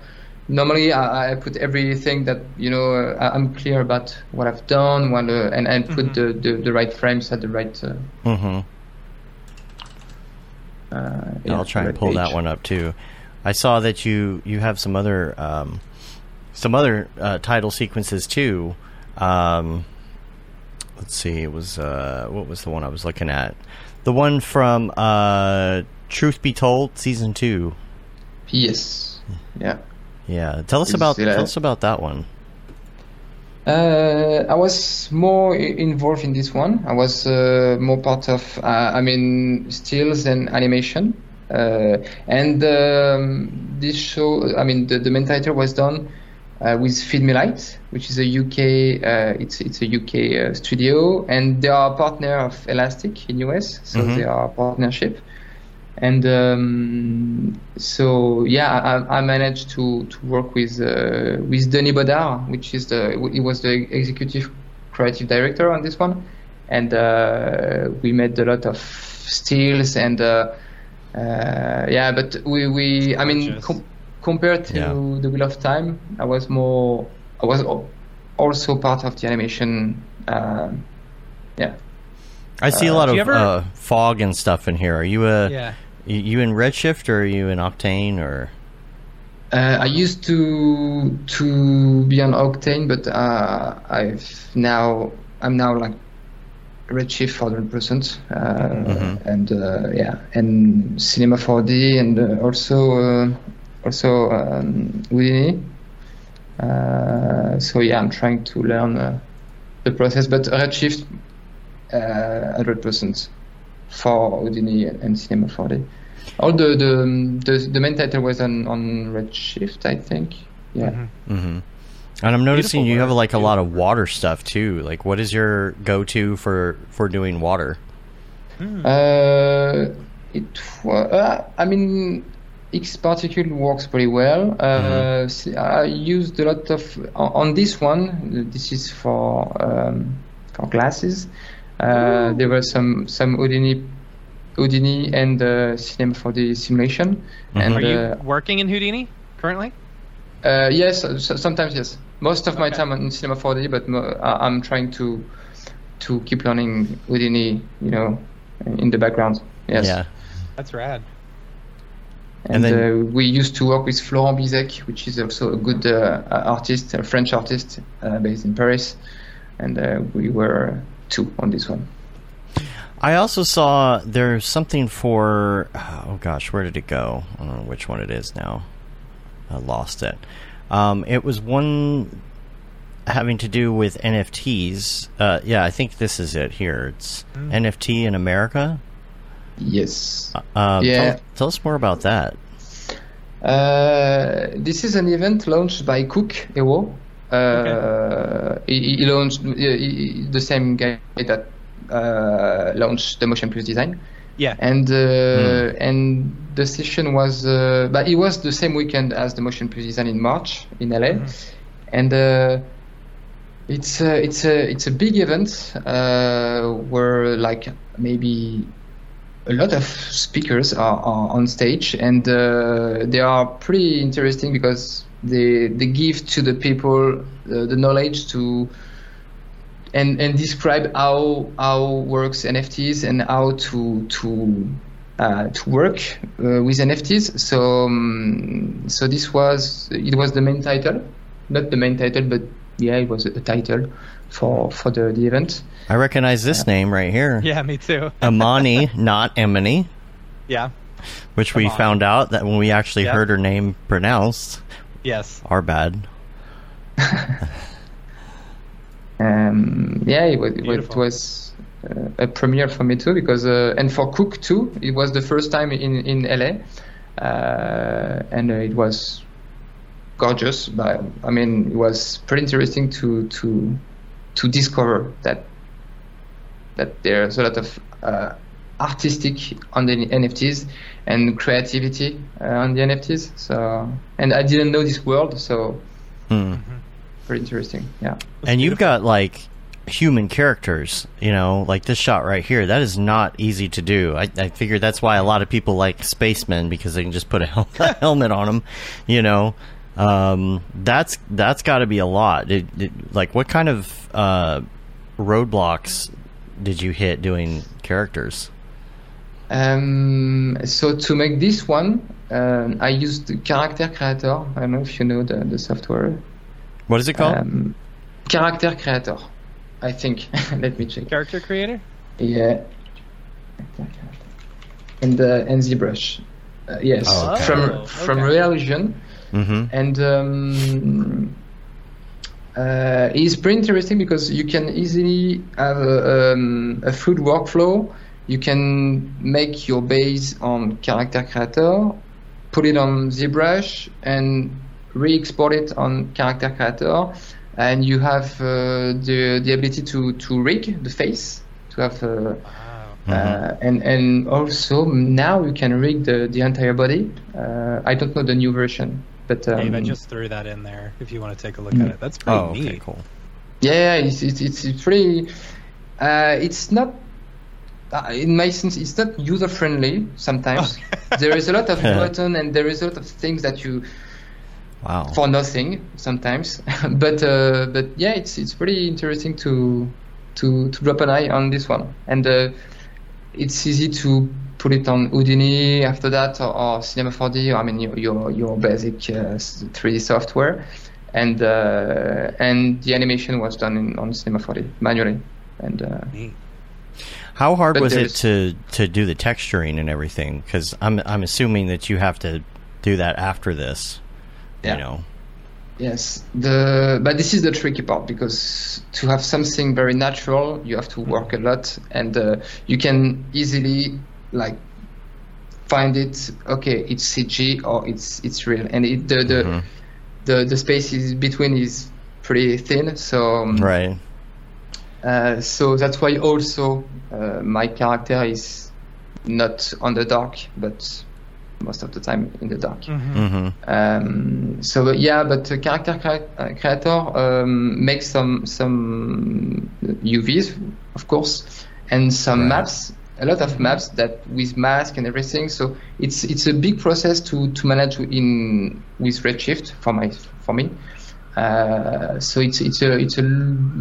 normally I, I put everything that you know uh, I'm clear about what I've done, uh, and and put the, the the right frames at the right. Uh, Mm-hmm. uh, yeah, I'll try and pull that one up too. I saw that you you have some other um, some other uh, title sequences too. Um, let's see, it was uh, what was the one I was looking at? The one from uh, Truth Be Told, season two. Yes. Yeah. Yeah, tell us about tell us about that one. Uh, I was more involved in this one. I was uh, more part of, uh, I mean, stills and animation. Uh, and um, this show, I mean, the, the main title was done uh, with Feed Me Light, which is a UK, uh, it's it's a UK uh, studio, and they are a partner of Elastic in US, so Mhm. they are a partnership. And um, so yeah, I, I managed to, to work with uh, with Denis Bodard, which is the he was the executive creative director on this one, and uh, we made a lot of stills and uh, uh, yeah, but we, we I mean com- compared to Yeah. the Wheel of Time, I was more I was also part of the animation. Um, yeah. I see a lot do of ever- uh, fog and stuff in here. Are you a Yeah. you, you in Redshift or are you in Octane or? Uh, I used to to be on Octane, but uh, I've now I'm now like Redshift 100%, uh, Mhm. and uh, yeah, and Cinema 4D, and uh, also uh, also um, Houdini. Uh, so yeah, I'm trying to learn uh, the process, but Redshift uh, 100% for Houdini and Cinema 4D. All the the the, the main title was on on Redshift, I think. Yeah. Mhm. Mm-hmm. And I'm noticing Beautiful you have like a lot of water stuff too. Like, what is your go-to for for doing water? Uh, it wa- uh, I mean, X particle works pretty well. Uh, s- I used a lot of on, on this one. This is for um, for glasses. Uh, there were some some Houdini, Houdini and uh, Cinema for the simulation. And Are you uh, working in Houdini currently? Uh, yes, uh, so- sometimes yes. Most of my time on Cinema 4D, but mo- I- I'm trying to to keep learning Houdini, you know, in the background. Yes. Yeah. That's rad. And, And then- uh, we used to work with Florent Bizek, which is also a good uh, artist, a French artist uh, based in Paris, and uh, we were two on this one. I also saw there's something for oh gosh, where did it go? I don't know which one it is now. I lost it. Um, it was one having to do with NFTs. Uh, yeah, I think this is it here. It's NFT in America. Yes. Uh, Yeah. tell, tell us more about that. Uh, this is an event launched by Kook Ewo. Uh, he, he launched uh, he- the same guy that uh, launched the Motion Plus design, Yeah. and uh, and the session was, uh, but it was the same weekend as the Motion Plus design in March in LA, and. Uh, it's a, it's a it's a big event uh, where like maybe a lot of speakers are, are on stage and uh, they are pretty interesting because they they give to the people uh, the knowledge to and and describe how how works NFTs and how to to uh, to work uh, with NFTs. So um, so this was it was the main title, not the main title, but yeah, it was a, title for for the, the event. I recognize this name right here. Yeah, me too. Amani, not Emily, Yeah. which we Amani. found out that when we actually Yep. heard her name pronounced. Yes. Our bad. Um, yeah, it was, it it was uh, a premiere for me too because uh, and for Kook too, it was the first time in in LA, uh, and uh, it was gorgeous. But I mean, it was pretty interesting to to to discover that that there's a lot of uh, artistic on the NFTs and creativity uh, on the NFTs. So and I didn't know this world, so Hmm. pretty interesting. Yeah. And you've got like human characters, you know, like this shot right here. That is not easy to do. I, I figure that's why a lot of people like spacemen because they can just put a, hel- a helmet on them, you know. Um, that's that's got to be a lot. Did, did, like, what kind of uh, roadblocks did you hit doing characters? Um, so to make this one, um, I used Character Creator. I don't know if you know the, the software. What is it called? Um, Character Creator, I think. Let me check. Character creator? Yeah. And uh, and ZBrush. Uh, yes, Oh, okay. from Oh, from okay. Reallusion. mm-hmm. and um, uh, it's pretty interesting because you can easily have a, um, a fluid workflow. You can make your base on Character Creator, put it on ZBrush, and re-export it on Character Creator, and you have uh, the the ability to to rig the face to have. Uh, Wow. uh, and and also now you can rig the, the entire body. Uh, I don't know the new version, but um, Dave, I just threw that in there if you want to take a look at it. That's pretty Oh, okay, neat. cool. yeah, yeah, it's it's it's, it's pretty. Uh, it's not. Uh, in my sense, it's not user friendly. Sometimes there is a lot of button and there is a lot of things that you Wow. for nothing sometimes. but uh, but yeah, it's it's pretty interesting to to to drop an eye on this one, and uh, it's easy to put it on Houdini after that or, or Cinema 4D. Or, I mean your your, your basic uh, 3D software, and uh, and the animation was done in, on Cinema 4D manually, and uh, How hard was it to to do the texturing and everything? Because I'm I'm assuming that you have to do that after this. Yeah. You know. Yes, the but this is the tricky part because to have something very natural, you have to work a lot, and uh, you can easily like find it. Okay, it's CG or it's it's real, and it, the the, Mhm. the the space is between is pretty thin. So um, Right. uh, so that's why also uh, my character is not on the dark, but most of the time in the dark. Mhm. Mm-hmm. Um, so but yeah, but uh, character crea- uh, creator um, makes some some UVs, of course, and some Right. maps. A lot of maps that with mask and everything. So it's it's a big process to to manage in with Redshift for my for me. Uh, so it's it's a it's a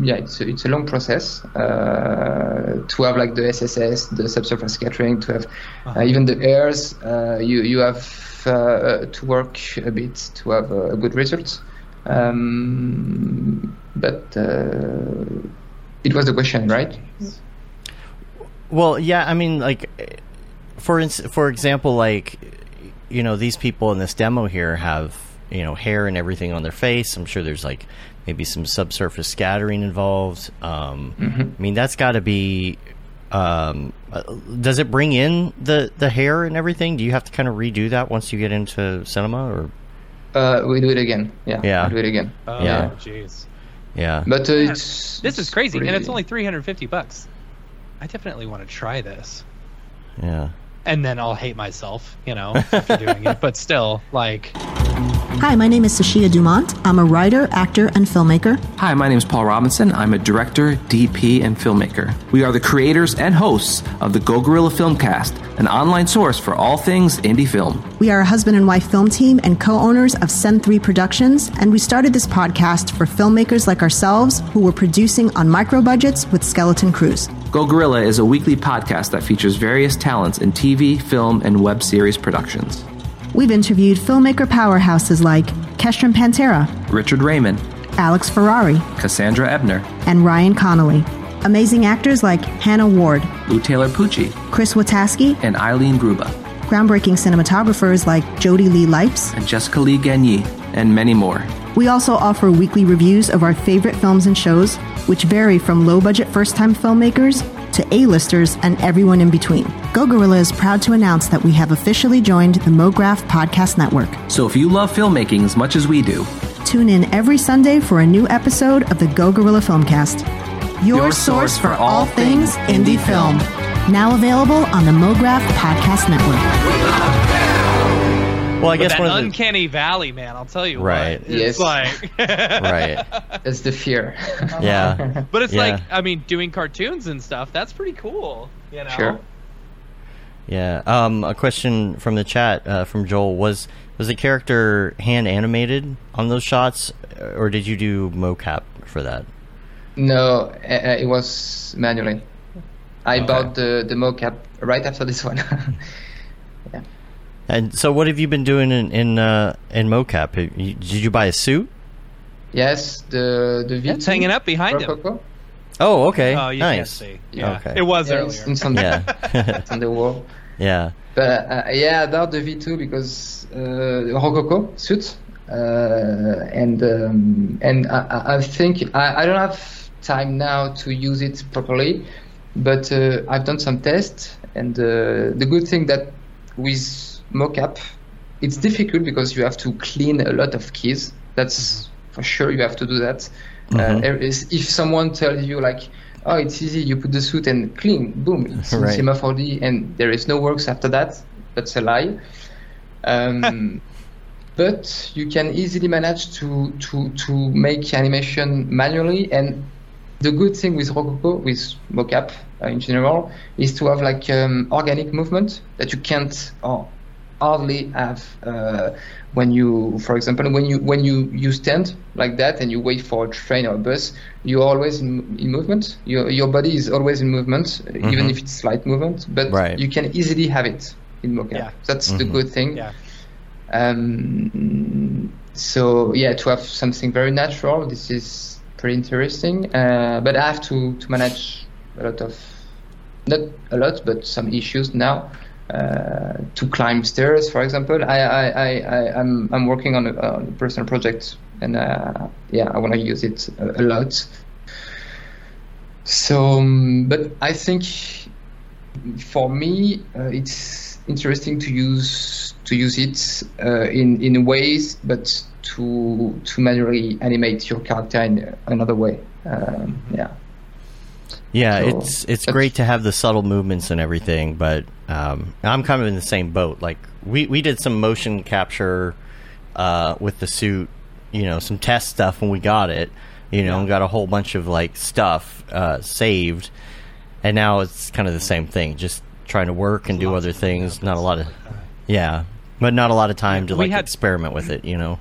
yeah it's a, it's a long process uh, to have like the SSS, the subsurface scattering, to have uh, even the airs. Uh, you you have uh, to work a bit to have a good result. Um, but uh, it was the question, right? Well, yeah. I mean, like, for ins- for example, like, you know, these people in this demo here have you know hair and everything on their face. I'm sure there's like maybe some subsurface scattering involved. Um, I mean, that's got to be um, uh, does it bring in the the hair and everything? Do you have to kind of redo that once you get into cinema, or Uh, we do it again. Yeah. Yeah. We do it again. Oh, Yeah. jeez. yeah? But uh, Yeah, it's This is crazy, and it's only 350 bucks. I definitely want to try this. yeah. And then I'll hate myself, you know, after doing it. But still, like, Hi, my name is Sashia Dumont. I'm a writer, actor, and filmmaker. Hi, my name is Paul Robinson. I'm a director, DP, and filmmaker. We are the creators and hosts of the Go Gorilla Filmcast, an online source for all things indie film. We are a husband and wife film team and co owners of Sen3 Productions, and we started this podcast for filmmakers like ourselves who were producing on micro budgets with skeleton crews. Go Gorilla is a weekly podcast that features various talents in TV, film, and web series productions. We've interviewed filmmaker powerhouses like Kestrom Pantera, Richard Raymond, Alex Ferrari, Cassandra Ebner, and Ryan Connolly. Amazing actors like Hannah Ward, Lou Taylor Pucci, Chris Wataski, and Eileen Grubba, groundbreaking cinematographers like Jody Lee Lipes. and Jessica Lee Gagné, and many more. We also offer weekly reviews of our favorite films and shows, which vary from low budget first time filmmakers to A-listers and everyone in between. Go Gorilla is proud to announce that we have officially joined the MoGraph Podcast Network. So if you love filmmaking as much as we do, Tune in every Sunday for a new episode of the Go Gorilla Filmcast. Your, Your source for all things indie film. Now available on the MoGraph Podcast Network. Well, I but guess that one of the uncanny valley, man, I'll tell you Right. what. It's Yes. like, right, That's the fear. yeah, but it's Yeah. like, I mean, doing cartoons and stuff, that's pretty cool, you know? Sure. yeah. Um, a question from the chat uh, from Joel was was the character hand animated on those shots, or did you do mocap for that? No, uh, uh, it was manually. I Okay. bought the the mocap right after this one. And so, what have you been doing in in, uh, in mocap? Did you buy a suit? yes, the the V2 It's hanging up behind him. Oh, okay, Oh, you can't nice. see. Yeah. Okay. It was Yeah, earlier. it's on, Yeah, it's on the wall. yeah, But uh, yeah, I bought the V2 because uh, Rokoko suit, uh, and um, and I- I, I think I, I don't have time now to use it properly, but uh, I've done some tests, and uh, the good thing that with mocap, it's difficult because you have to clean a lot of keys. That's for sure. You have to do that. Mhm. Uh, if someone tells you like, oh, it's easy, you put the suit and clean, boom, it's Right. Cinema 4D, and there is no works after that. That's a lie. Um, but you can easily manage to to to make animation manually and the good thing with Rokoko, with mocap uh, in general, is to have like um, organic movement that you can't or hardly have uh, when you, for example, when you when you you stand like that and you wait for a train or a bus, you're always in, in movement. Your your body is always in movement, uh, even if it's slight movement. But Right. you can easily have it in mocap. Yeah. That's the Mhm. good thing. Yeah. Um, so yeah, to have something very natural, this is pretty interesting. Uh, but I have to to manage a lot of, not a lot, but some issues now. Uh, to climb stairs, for example, I I I, I I'm I'm working on a, on a personal project, and uh, yeah, I want to use it a, a lot. So, um, but I think for me, uh, it's interesting to use to use it uh, in in ways, but to to manually animate your character in another way. Um, yeah. Yeah. So, it's it's great to have the subtle movements and everything, but um, I'm kind of in the same boat. Like we we did some motion capture uh, with the suit, you know, some test stuff when we got it, you know, and got a whole bunch of like stuff uh, saved, and now it's kind of the same thing, just trying to work and do other things. Not a lot of, yeah, but not a lot of time to like had- experiment with it, you know.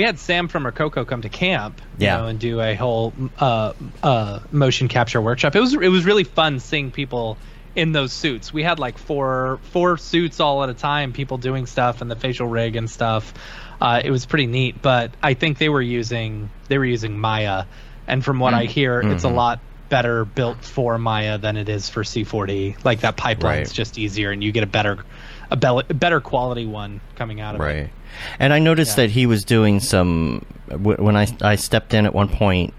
We had Sam from Rokoko come to camp, you Yeah. know, and do a whole uh, uh, motion capture workshop. It was it was really fun seeing people in those suits. We had like four four suits all at a time, people doing stuff and the facial rig and stuff. Uh, it was pretty neat, but I think they were using they were using Maya, and from what I hear, it's a Mhm. lot better built for Maya than it is for C4D. Like that pipeline's Right. just easier, and you get a better a, a better quality one coming out of it. Right. And I noticed Yeah. that he was doing some when I I stepped in at one point.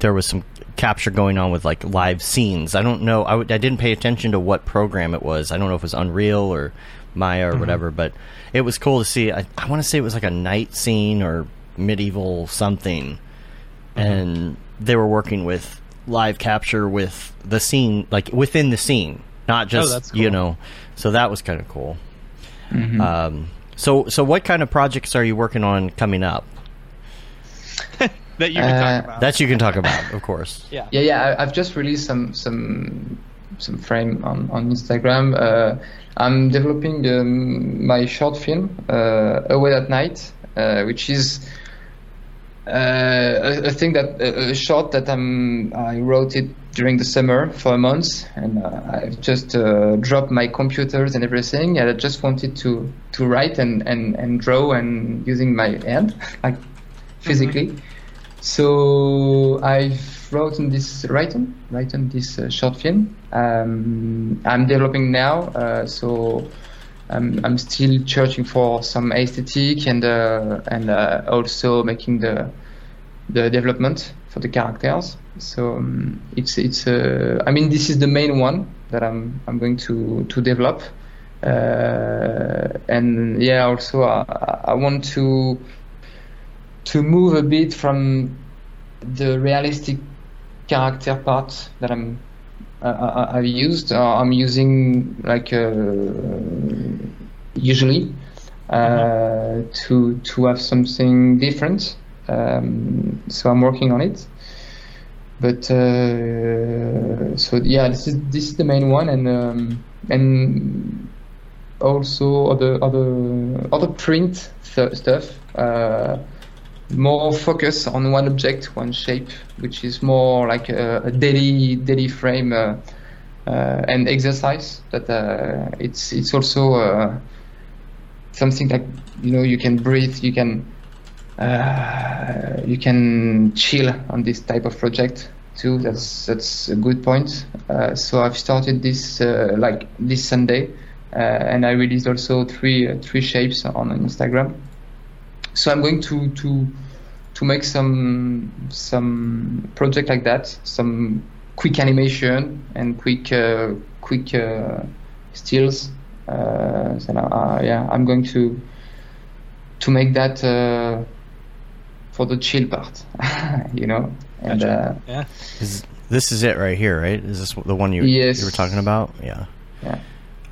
There was some capture going on with like live scenes. I don't know. I w- I didn't pay attention to what program it was. I don't know if it was Unreal or Maya or mm-hmm. whatever, but it was cool to see. I, I want to say it was like a night scene or medieval something, mm-hmm. and they were working with live capture with the scene, like within the scene, not just that's you know. So that was kind of cool. Um, so so what kind of projects are you working on coming up? that you can Uh, talk about. That you can talk about, of course. yeah. Yeah, yeah. I, I've just released some some some frame on on Instagram. Uh, I'm developing um, my short film, uh, Away at Night, uh, which is uh, a, a thing that a, a short that I'm I wrote it during the summer for a month, and uh, I've just uh, dropped my computers and everything, and I just wanted to to write and and and draw and using my hand, like physically. So I've in this written written this uh, short film. Um, I'm developing now, uh, so I'm I'm still searching for some aesthetic and uh, and uh, also making the the development for the characters. So um, it's it's uh, I mean this is the main one that I'm I'm going to to develop. Uh, and yeah, also I, I want to to move a bit from the realistic character part that I'm uh, I, I've used. Uh, I'm using like uh, usually uh, to to have something different. Um, so I'm working on it. But uh, so yeah, this is this is the main one, and um, and also other other other print th- stuff. Uh, more focus on one object, one shape, which is more like a, a daily daily frame uh, uh, and exercise. That uh, it's it's also uh, something like you know you can breathe, you can uh, you can chill on this type of project too. That's that's a good point. Uh, so I've started this uh, like this Sunday, uh, and I released also three uh, three shapes on Instagram so I'm going to to to make some some project like that, some quick animation and quick uh, quick stills. So now, yeah, I'm going to to make that for the chill part, you know. And Gotcha. uh, Yeah. Is, this is it right here, right? Is this the one you Yes. you were talking about? Yeah. yeah.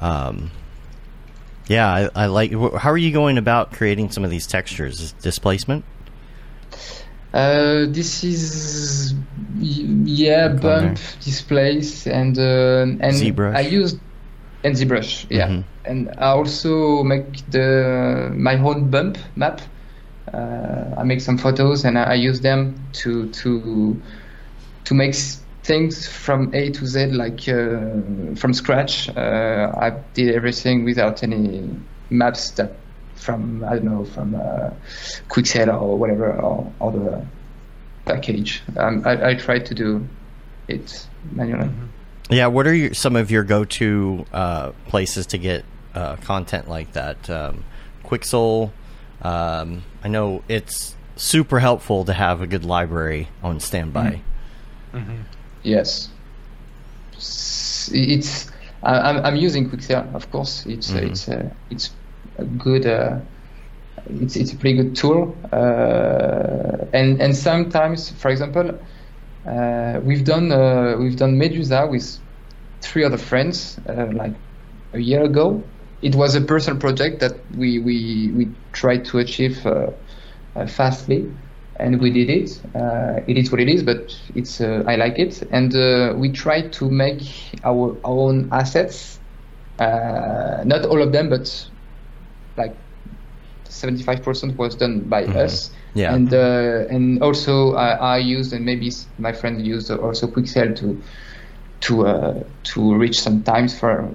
Um, yeah, I, I like. How are you going about creating some of these textures? Is displacement? Uh, this is yeah Look bump displays and uh, and ZBrush. I use and ZBrush yeah Mhm. and I also make the my own bump map. Uh, I make some photos and I, I use them to to to make things from A to Z like uh, from scratch. Uh, I did everything without any maps that from I don't know from uh, Quixel or whatever or other package. Um, I, I tried to do it manually. Yeah. What are your, some of your go-to uh, places to get uh, content like that? Um, Quixel. Um, I know it's super helpful to have a good library on standby. Yes, it's I, I'm I'm using Quixel, of course. It's uh, it's uh, it's a good. Uh, it's it's a pretty good tool, uh, and and sometimes, for example, uh, we've done uh, we've done Medusa with three other friends uh, like a year ago. It was a personal project that we we we tried to achieve uh, uh, fastly, and we did it. Uh, it is what it is, but it's uh, I like it, and uh, we tried to make our own assets. Uh, not all of them, but like 75% was done by us. Yeah. And uh, and also I, I used and maybe my friend used also Quixel to to uh, to reach some times for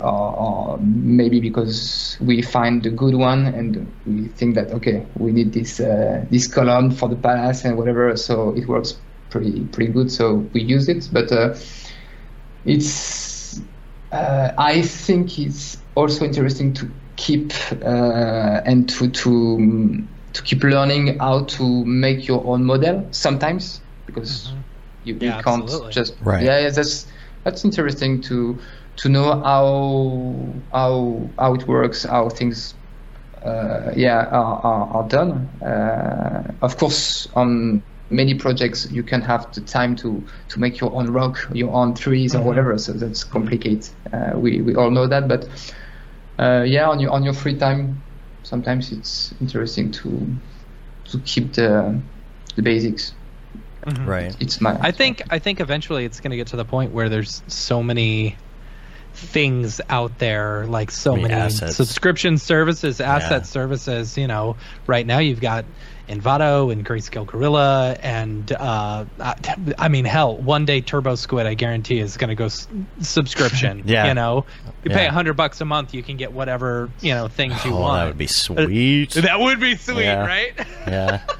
or, or maybe because we find the good one and we think that okay we need this uh, this column for the palace and whatever so it works pretty pretty good so we use it but uh, it's uh, I think it's also interesting to keep uh, and to to to keep learning how to make your own model sometimes because You, Yeah, you can't absolutely. just Right. yeah, yeah. That's that's interesting to to know how how how it works, how things uh, yeah are, are, are done. Uh, of course, on many projects you can have the time to to make your own rock, your own trees or whatever. So that's complicated. Uh, we we all know that, but uh, yeah, on your on your free time, sometimes it's interesting to to keep the the basics. Right. It's my I think I think eventually it's going to get to the point where there's so many things out there, like so Many many assets. subscription services, asset Yeah. services. You know, right now you've got Envato and Grayscale Gorilla, and uh, I I mean, hell, one day Turbo Squid, I guarantee, is going to go s- subscription. Yeah. you know, you pay a hundred bucks a month, you can get whatever you know things you Oh, want. that would be sweet. That would be sweet, Yeah. right? yeah.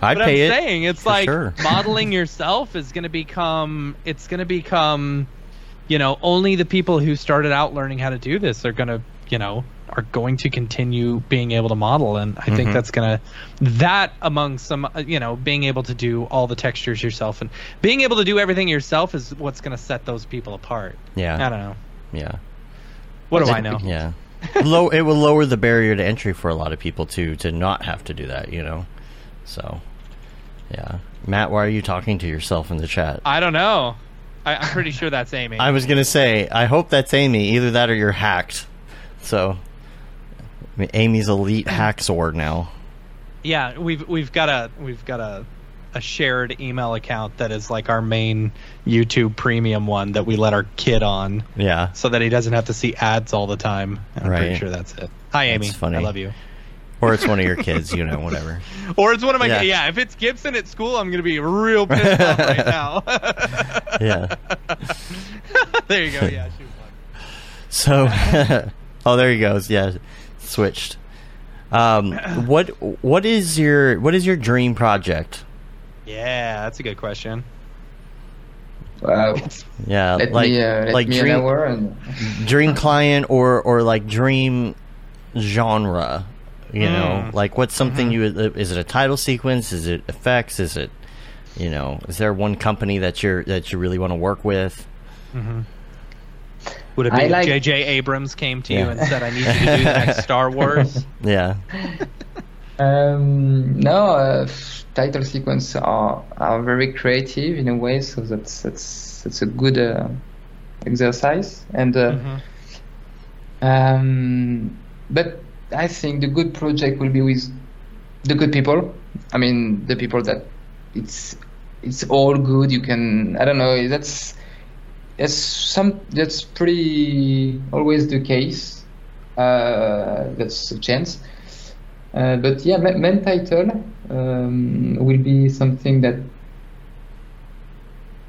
But pay I'm it. saying it's like sure. modeling yourself is going to become it's going to become you know only the people who started out learning how to do this are going to you know are going to continue being able to model and i think Mhm. that's going to that among some you know being able to do all the textures yourself and being able to do everything yourself is what's going to set those people apart Yeah. i don't know Yeah. what do Well, i know Yeah. Low, it will lower the barrier to entry for a lot of people too to not have to do that, you know. So, yeah. Matt, why are you talking to yourself in the chat? i don't know I, i'm pretty sure that's amy I was gonna say, I hope that's Amy. Either that or you're hacked. So, I mean, Amy's elite hack sword now. Yeah, we've we've got a we've got a a shared email account that is like our main YouTube premium one that we let our kid on Yeah. so that he doesn't have to see ads all the time. I'm pretty sure that's it. Hi Amy. That's funny. I love you. Or it's one of your kids, you know, whatever. Or it's one of my Yeah. yeah, if it's Gibson at school, I'm going to be real pissed off right now. Yeah. there you go. Yeah, she. So, oh, there he goes. Yeah, switched. Um, what what is your what is your dream project? Yeah, that's a good question. Wow. Yeah, Let like me uh, like dream and dream client or or like dream genre. You know, Mm. like what's something you is it a title sequence? Is it effects? Is it you know? Is there one company that you're that you really want to work with? Would it be I if like- J.J. Abrams came to Yeah. you and said, "I need you to do the next Star Wars"? Yeah, Um, no, uh, f- title sequence are are very creative in a way, so that's that's that's a good uh, exercise. And uh, Mhm. um, but I think the good project will be with the good people. I mean, the people that it's it's all good. You can I don't know. That's that's some that's pretty always the case. Uh, that's a chance. Uh, but yeah, main title um, will be something that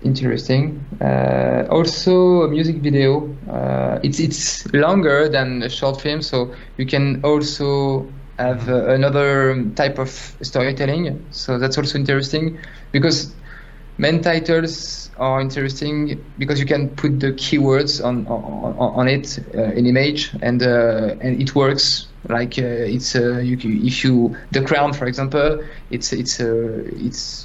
interesting. Uh, also, a music video. Uh, it's it's longer than a short film, so you can also have uh, another type of storytelling. So that's also interesting because main titles are interesting because you can put the keywords on on, on it uh, in image and uh, and it works like uh, it's uh, you, if you the crown for example it's it's uh, it's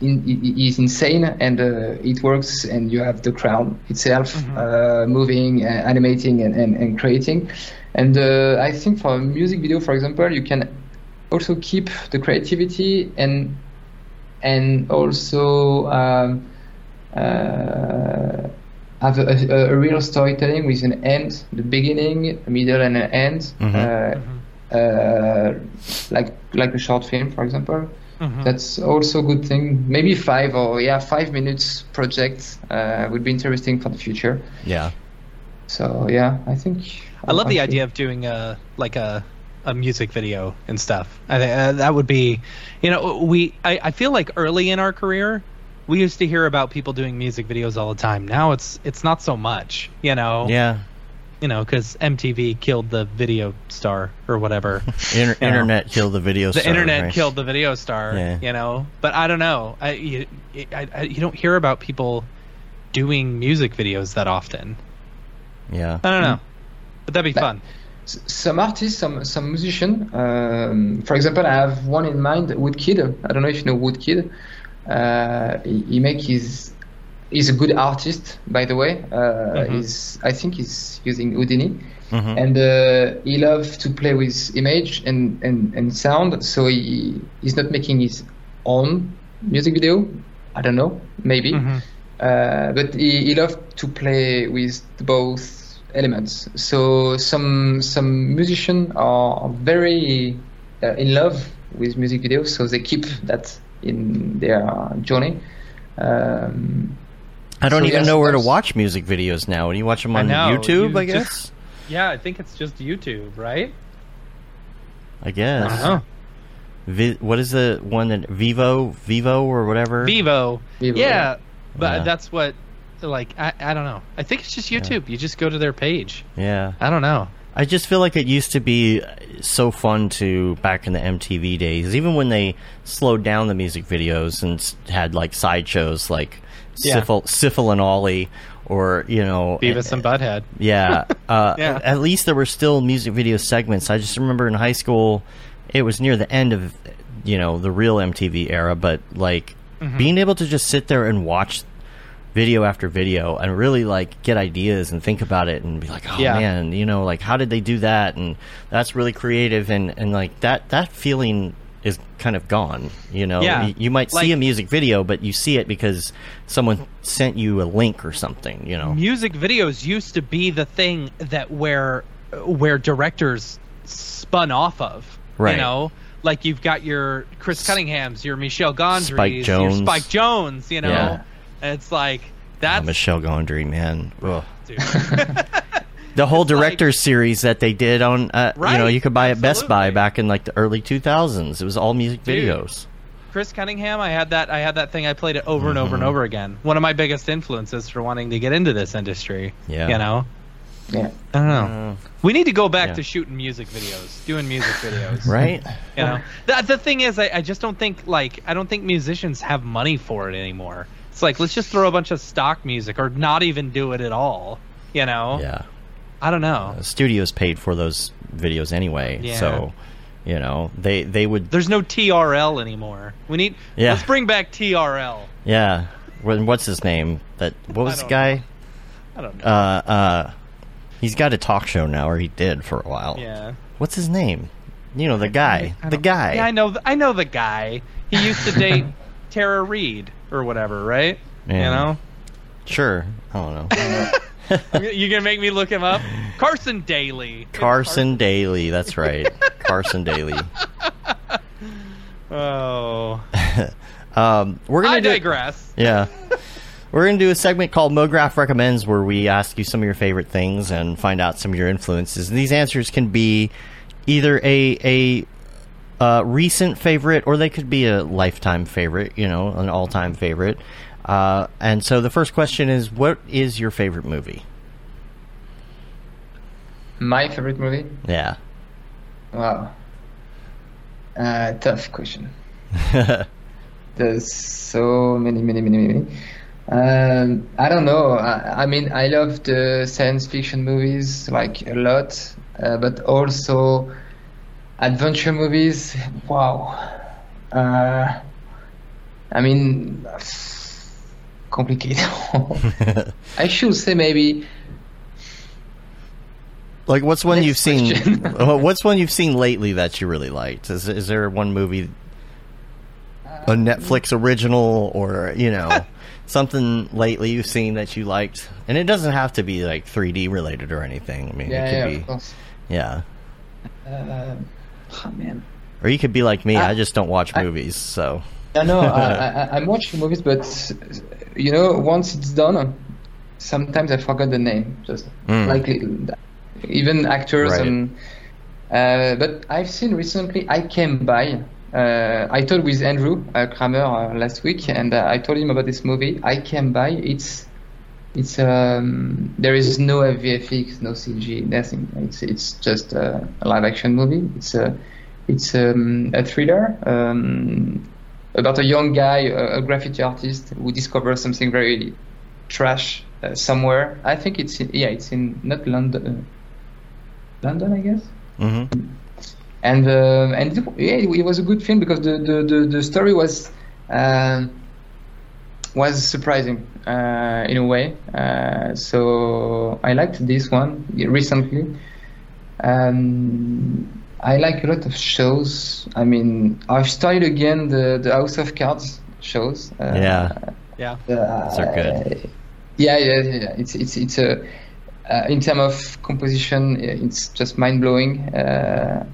in, it is insane and uh, it works and you have the crown itself uh, moving uh, animating and, and, and creating and uh, I think for a music video for example you can also keep the creativity and and also um, uh, have a, a, a real storytelling with an end, the beginning, a middle, and an end, Mhm. uh, uh, like like a short film, for example. Mhm. That's also a good thing. Maybe five or yeah, five minutes project uh, would be interesting for the future. yeah, So yeah, I think I love the idea of doing a like a a music video and stuff. I think uh, that would be, you know, we I, I feel like early in our career, we used to hear about people doing music videos all the time. Now it's it's not so much, you know. yeah. You know, because MTV killed the video star or whatever. Inter- You know. internet killed the video. the star, internet right? killed the video star. Yeah. You know, but I don't know. I you, I, I you don't hear about people doing music videos that often. Yeah, I don't know, but that'd be But- fun. Some artists, some some musician. Um, for example, I have one in mind, Woodkid. I don't know if you know Woodkid. Uh, he, he make his he's a good artist, by the way. Uh, Mhm. He's I think he's using Houdini, Mhm. and uh, he loves to play with image and, and, and sound. So he he's not making his own music video. I don't know, maybe. Mhm. Uh, but he, he loved to play with both elements. So some some musicians are very uh, in love with music videos, so they keep that in their journey. Um, I don't So, even yes, know where to watch music videos now. Do you watch them I on know, YouTube? you I guess. just- Yeah, I think it's just YouTube, right? I guess. I Vi- what is the one that Vevo, Vevo or whatever? Vevo. Vevo, yeah, yeah. but Yeah. that's what. Like I, I don't know. I think it's just YouTube. You just go to their page. Yeah. I don't know. I just feel like it used to be so fun to back in the MTV days, even when they slowed down the music videos and had like sideshows like Yeah. Sifl, Sifl and Olly, or you know, Beavis and Butthead. yeah. Uh, Yeah. At least there were still music video segments. I just remember in high school, it was near the end of you know the real MTV era, but like Mm-hmm. being able to just sit there and watch video after video and really like get ideas and think about it and be like, oh Yeah. man, you know, like how did they do that? And that's really creative and and like that that feeling is kind of gone. You know, Yeah. you, you might see Like- a music video, but you see it because someone sent you a link or something. You know, Music videos used to be the thing that where where directors spun off of. Right. You know, like you've got your Chris Cunningham's, your Michel Gondry's, Spike Jonze. your Spike Jonze. You know, Yeah. it's like that's Michelle Gondry, man. Ugh. dude. The whole It's like- director's series that they did on, uh, you know, you could buy at Best Buy back in like the early 2000s. It was all music Dude. videos. Chris Cunningham, I had that I had that thing I played it over and over and Mm-hmm. over again. One of my biggest influences for wanting to get into this industry. Yeah. You know? yeah. I don't know. we need to go back yeah. to shooting music videos, doing music videos. Right? You know? The, the thing is I, I just don't think like I don't think musicians have money for it anymore. It's like let's just throw a bunch of stock music or not even do it at all. You know? yeah. I don't know. The studios paid for those videos anyway. Yeah. So, you know, they, they would, There's no TRL anymore. We need Yeah. let's bring back TRL. yeah. When, what's his name? That, what was the guy? I don't know. Uh, uh, he's got a talk show now, or he did for a while. yeah. What's his name? You know, the guy. I The don't- guy. Yeah, I know. th- I know the guy. He used to date Tara Reid or whatever, right? Yeah. You know. Sure. I don't know. know. you gonna make me look him up? Carson Daly. Carson Daly. That's right. Carson Daly. Oh, Um, we're gonna I do, digress. Yeah. We're going to do a segment called MoGraph Recommends where we ask you some of your favorite things and find out some of your influences. And these answers can be either a, a uh, recent favorite or they could be a lifetime favorite, you know, an all time favorite. Uh, and so the first question is what is your favorite movie? My favorite movie? Yeah. Wow. Uh, tough question. There's so many, many, many, many. Um, I don't know. I, I mean, I love the science fiction movies like a lot, uh, but also adventure movies. Wow. Uh, I mean, complicated. I should say maybe Like, what's one Next you've seen? uh, what's one you've seen lately that you really liked? Is, is there one movie, a Netflix original, or you know, something lately you've seen that you liked? And it doesn't have to be like 3D related or anything. I mean, yeah, it could yeah, be, of course. yeah. Uh, oh, man. Or you could be like me. I, I- just don't watch I- movies, so I know I, I, I'm watching movies, but you know, once it's done, sometimes I forgot the name. Just Mm. like even actors Right. and. Uh, but I've seen recently. I came by. Uh, I talked with Andrew uh, Kramer uh, last week, and uh, I told him about this movie. I came by. It's it's um, there is no VFX, no CG, nothing. It's it's just a, a live action movie. It's a it's um, a thriller um, about a young guy, a, a graffiti artist, who discovers something very trash uh, somewhere. I think it's in, yeah, it's in not London, uh, London, I guess. hmm And uh, and it, yeah, it, it was a good film because the the, the, the story was um, was surprising uh, in a way. Uh, so I liked this one recently. Um, I like a lot of shows. I mean, I've started again the, the House of Cards shows. Uh, Yeah. Yeah. uh, Those are good. Yeah, yeah, yeah. It's it's it's a uh, in terms of composition, it's just mind blowing, uh,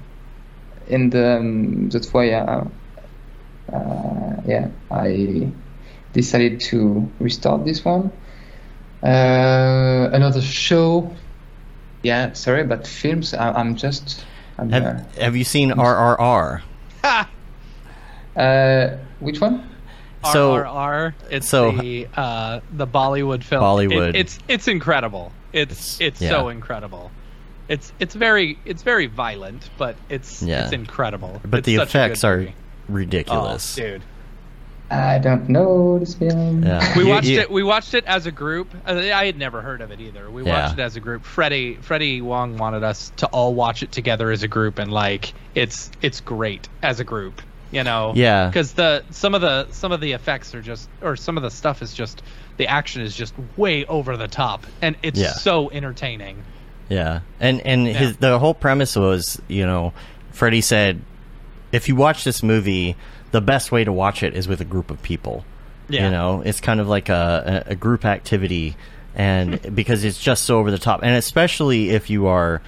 and um, that's why uh, uh, yeah I decided to restart this one. Uh, another show. Yeah, sorry, but films. I, I'm just. I'm, Have Have you seen RRR? uh, which one? So- RRR. It's so- the uh, the Bollywood film. Bollywood. It, it's it's incredible. It's it's yeah. so incredible. It's it's very it's very violent, but it's Yeah. it's incredible. But It's the effects are ridiculous. Oh, dude. I don't know this film. Yeah. We watched you- it. We watched it as a group. Uh, I had never heard of it either. We Yeah. watched it as a group. Freddie Freddie Wong wanted us to all watch it together as a group, and like it's it's great as a group. You know. Yeah. Because the some of the some of the effects are just, or some of the stuff is just, the action is just way over the top, and it's Yeah. so entertaining. Yeah, and and his the whole premise was, you know, Freddie said, if you watch this movie, the best way to watch it is with a group of people. Yeah. You know, it's kind of like a, a, group activity, and because it's just so over the top, and especially if you are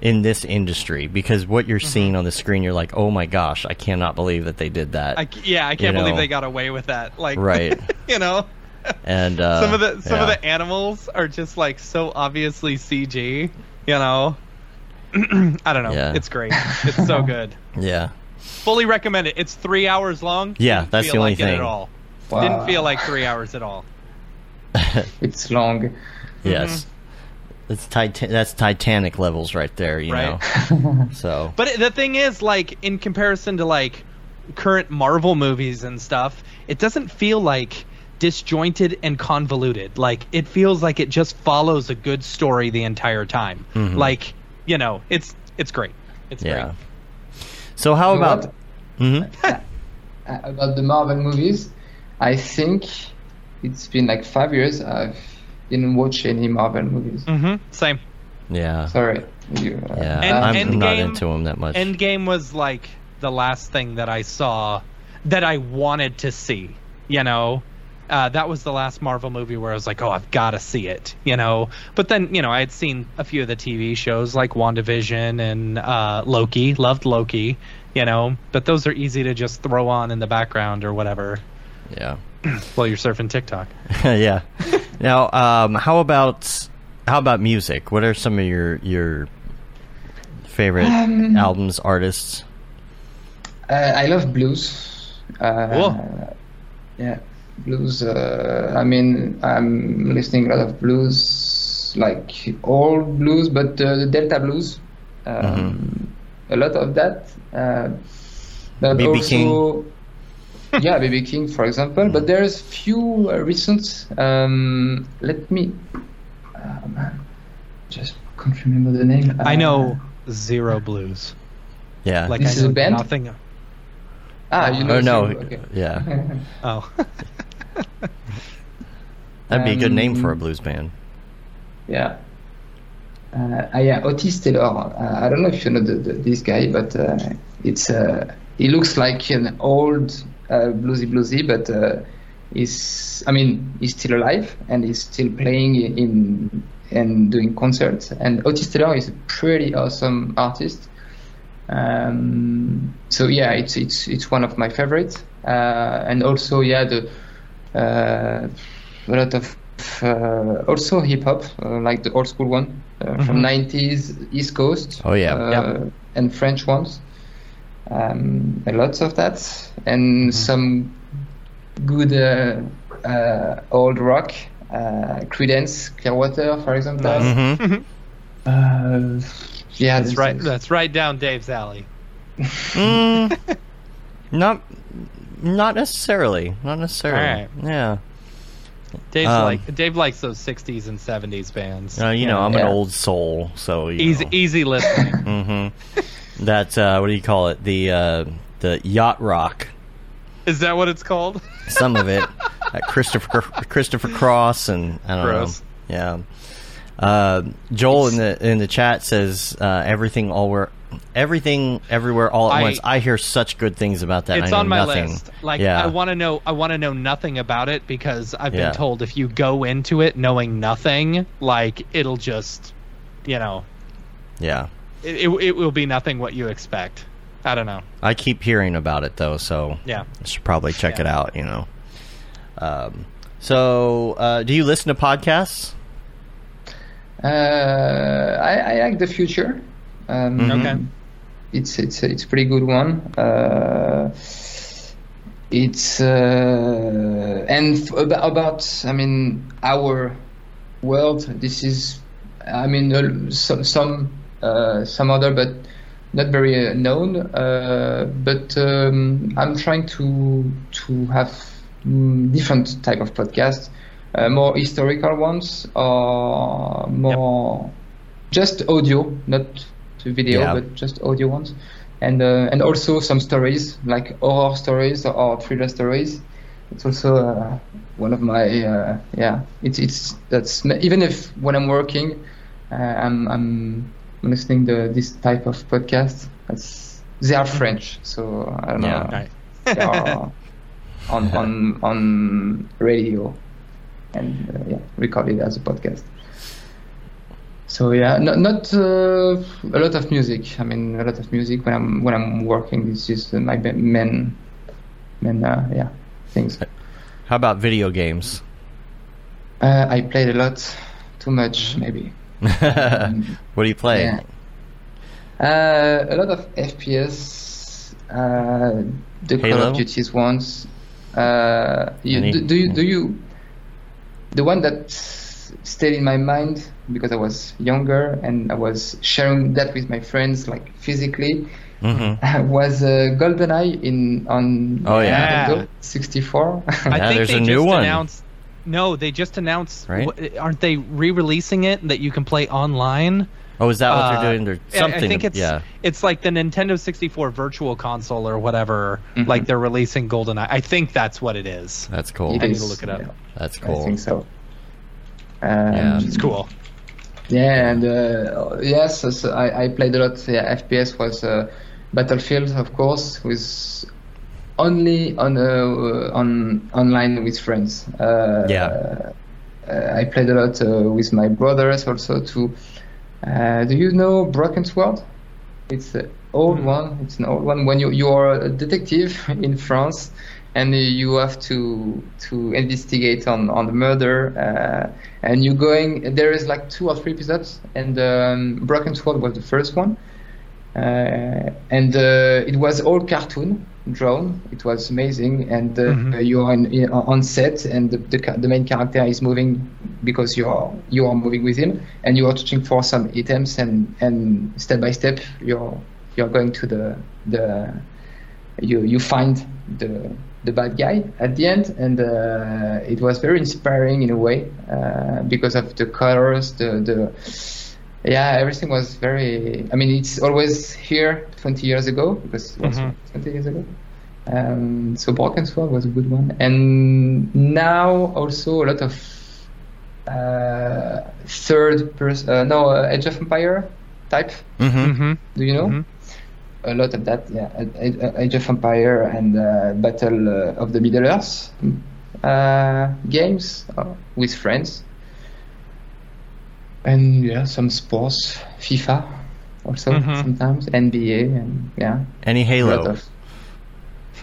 in this industry, because what you're seeing on the screen, you're like, oh my gosh, I cannot believe that they did that. I, yeah, I can't You believe know. they got away with that. Like, Right. you know. and uh, some of the some of the animals are just like so obviously CG. You know, I don't know. Yeah. It's great. It's so good. yeah, Fully recommend it. It's three hours long. Yeah, Didn't that's feel the only like it thing. at all. Wow. Didn't feel like three hours at all. It's long. yes. It's Titan- that's Titanic levels right there, you Right. know. So But the thing is, like in comparison to like current Marvel movies and stuff, it doesn't feel like disjointed and convoluted. Like it feels like it just follows a good story the entire time. Mhm. Like you know, it's it's great. It's yeah. great. So how You about? what? hmm Uh, about the Marvel movies, I think it's been like five years I've didn't watch any Marvel movies. Mm-hmm. Same. Yeah. Sorry. You, uh, Yeah, And- I'm not into him that much. Endgame was like the last thing that I saw that I wanted to see. You know, uh, that was the last Marvel movie where I was like, oh, I've got to see it. You know, but then you know I had seen a few of the TV shows like WandaVision and uh, Loki. Loved Loki. You know, but those are easy to just throw on in the background or whatever yeah, while you're surfing TikTok. yeah. now, um, how about how about music? What are some of your your favorite Um, albums, artists? Uh, I love blues. Uh, Cool. Yeah, blues. Uh, I mean, I'm listening a lot of blues, like old blues, but uh, the Delta blues. Um, A lot of that. Uh, but B.B. also, yeah, BB King, for example. But there's few uh, recent. Um, let me. Uh, man, just can't remember the name. I Uh, know zero blues. Yeah. Like This I is a band? Nothing. Ah, you know. oh no. Okay. Yeah, Oh. that'd be a good name for a Um, blues band. Yeah. Uh, ah, yeah, Otis Taylor. Uh, I don't know if you know the, the, this guy, but uh, it's uh, he looks like an old uh, bluesy bluesy, but uh, he's I mean he's still alive and he's still playing in and doing concerts. And Otis Taylor is a pretty awesome artist. Um, so yeah, it's it's it's one of my favorites. Uh, and also yeah the uh, a lot of uh, also hip hop, uh, like the old school one uh, from 90s East Coast. Oh, yeah. uh, and French ones. Um, lots of that, and some good uh, uh, old rock. Uh, Creedence, Clearwater, for example. hmm Uh, yeah, That's right. is- That's right down Dave's alley. mm, not not necessarily. Not necessarily. Alright. Yeah. Dave's Um, like Dave likes those '60s and '70s bands. Uh, you know, I'm an old soul, so you easy, know. easy listening. hmm That uh, what do you call it? The uh, the yacht rock. Is that what it's called? Some of it. at Christopher Christopher Cross and I don't Gross. know. Yeah. Uh, Joel in the in the chat says uh, everything all where everything everywhere all at I- once. I hear such good things about that. It's I know on my nothing. list. Like yeah. I want to know I want to know nothing about it because I've Yeah. been told if you go into it knowing nothing, like it'll just you know, yeah. it, it, it will be nothing what you expect. I don't know. I keep hearing about it though, so Yeah. I should probably check it out. You know. Um, so, uh, do you listen to podcasts? Uh, I, I like the future. Um, Mhm. Okay. It's it's it's a pretty good one. Uh, it's uh, and f- about, about I mean our world. This is I mean uh, some some uh, some other but not very uh, known. Uh, but um, I'm trying to to have mm, different type of podcasts, uh, more historical ones or more just audio, not video, Yeah. but just audio ones, and uh, and also some stories like horror stories or thriller stories. It's also uh, one of my uh, yeah. It's it's that's even if when I'm working, uh, I'm I'm listening to this type of podcast. That's they are French, so I don't Yeah. know. Right. They are on on on radio and uh, yeah, recorded as a podcast. So yeah, not not uh, a lot of music. I mean, a lot of music when I'm when I'm working. This is uh, my main main uh, yeah things. How about video games? Uh, I played a lot, too much maybe. what do you play? Yeah. Uh, a lot of FPS, uh, the Call of Duty's ones. Uh, you, do, do you do you the one that stayed in my mind because I was younger and I was sharing that with my friends like physically hmm was uh, GoldenEye in on Oh, yeah. Nintendo 64. I Yeah, think there's they a just new one. announced. No, they just announced. Right? wh- Aren't they re-releasing it that you can play online? Oh, is that what Uh, they're doing? There's I- something. I think it's yeah. it's like the Nintendo 64 Virtual Console or whatever. Mhm. Like they're releasing GoldenEye. I think that's what it is. That's cool. It I need to look it up. yeah, That's I cool. think so. Yeah. Um, It's cool. Yeah, and uh, yes, so I, I played a lot. Yeah, FPS was uh, Battlefield, of course, with only on uh, on online with friends. Uh, Yeah. uh, I played a lot uh, with my brothers also. To uh, do you know Broken Sword? It's an old one. It's an old one. When you you are a detective in France, and you have to to investigate on on the murder, uh, and you're going. There is like two or three episodes, and um, Broken Sword was the first one, uh, and uh, it was all cartoon drawn. It was amazing, and uh, Mhm. you are in, in, on set, and the, the the main character is moving because you are you are moving with him, and you are searching for some items, and and step by step you're you're going to the the you you find the the bad guy at the end, and uh, it was very inspiring in a way uh, because of the colors, the the yeah, everything was very. I mean, it's always here 20 years ago because it was Mhm. 20 years ago. Um, so Broken Sword was a good one, and now also a lot of uh, third person. Uh, no, uh, Age of Empire type. hmm Mm-hmm. Do you know? Mhm. A lot of that, yeah. Age Age of Empire and uh, Battle uh, of the Middle Earth uh, games uh, with friends. And yeah, some sports, FIFA also Mhm. sometimes, NBA, and yeah, Any Halo? of.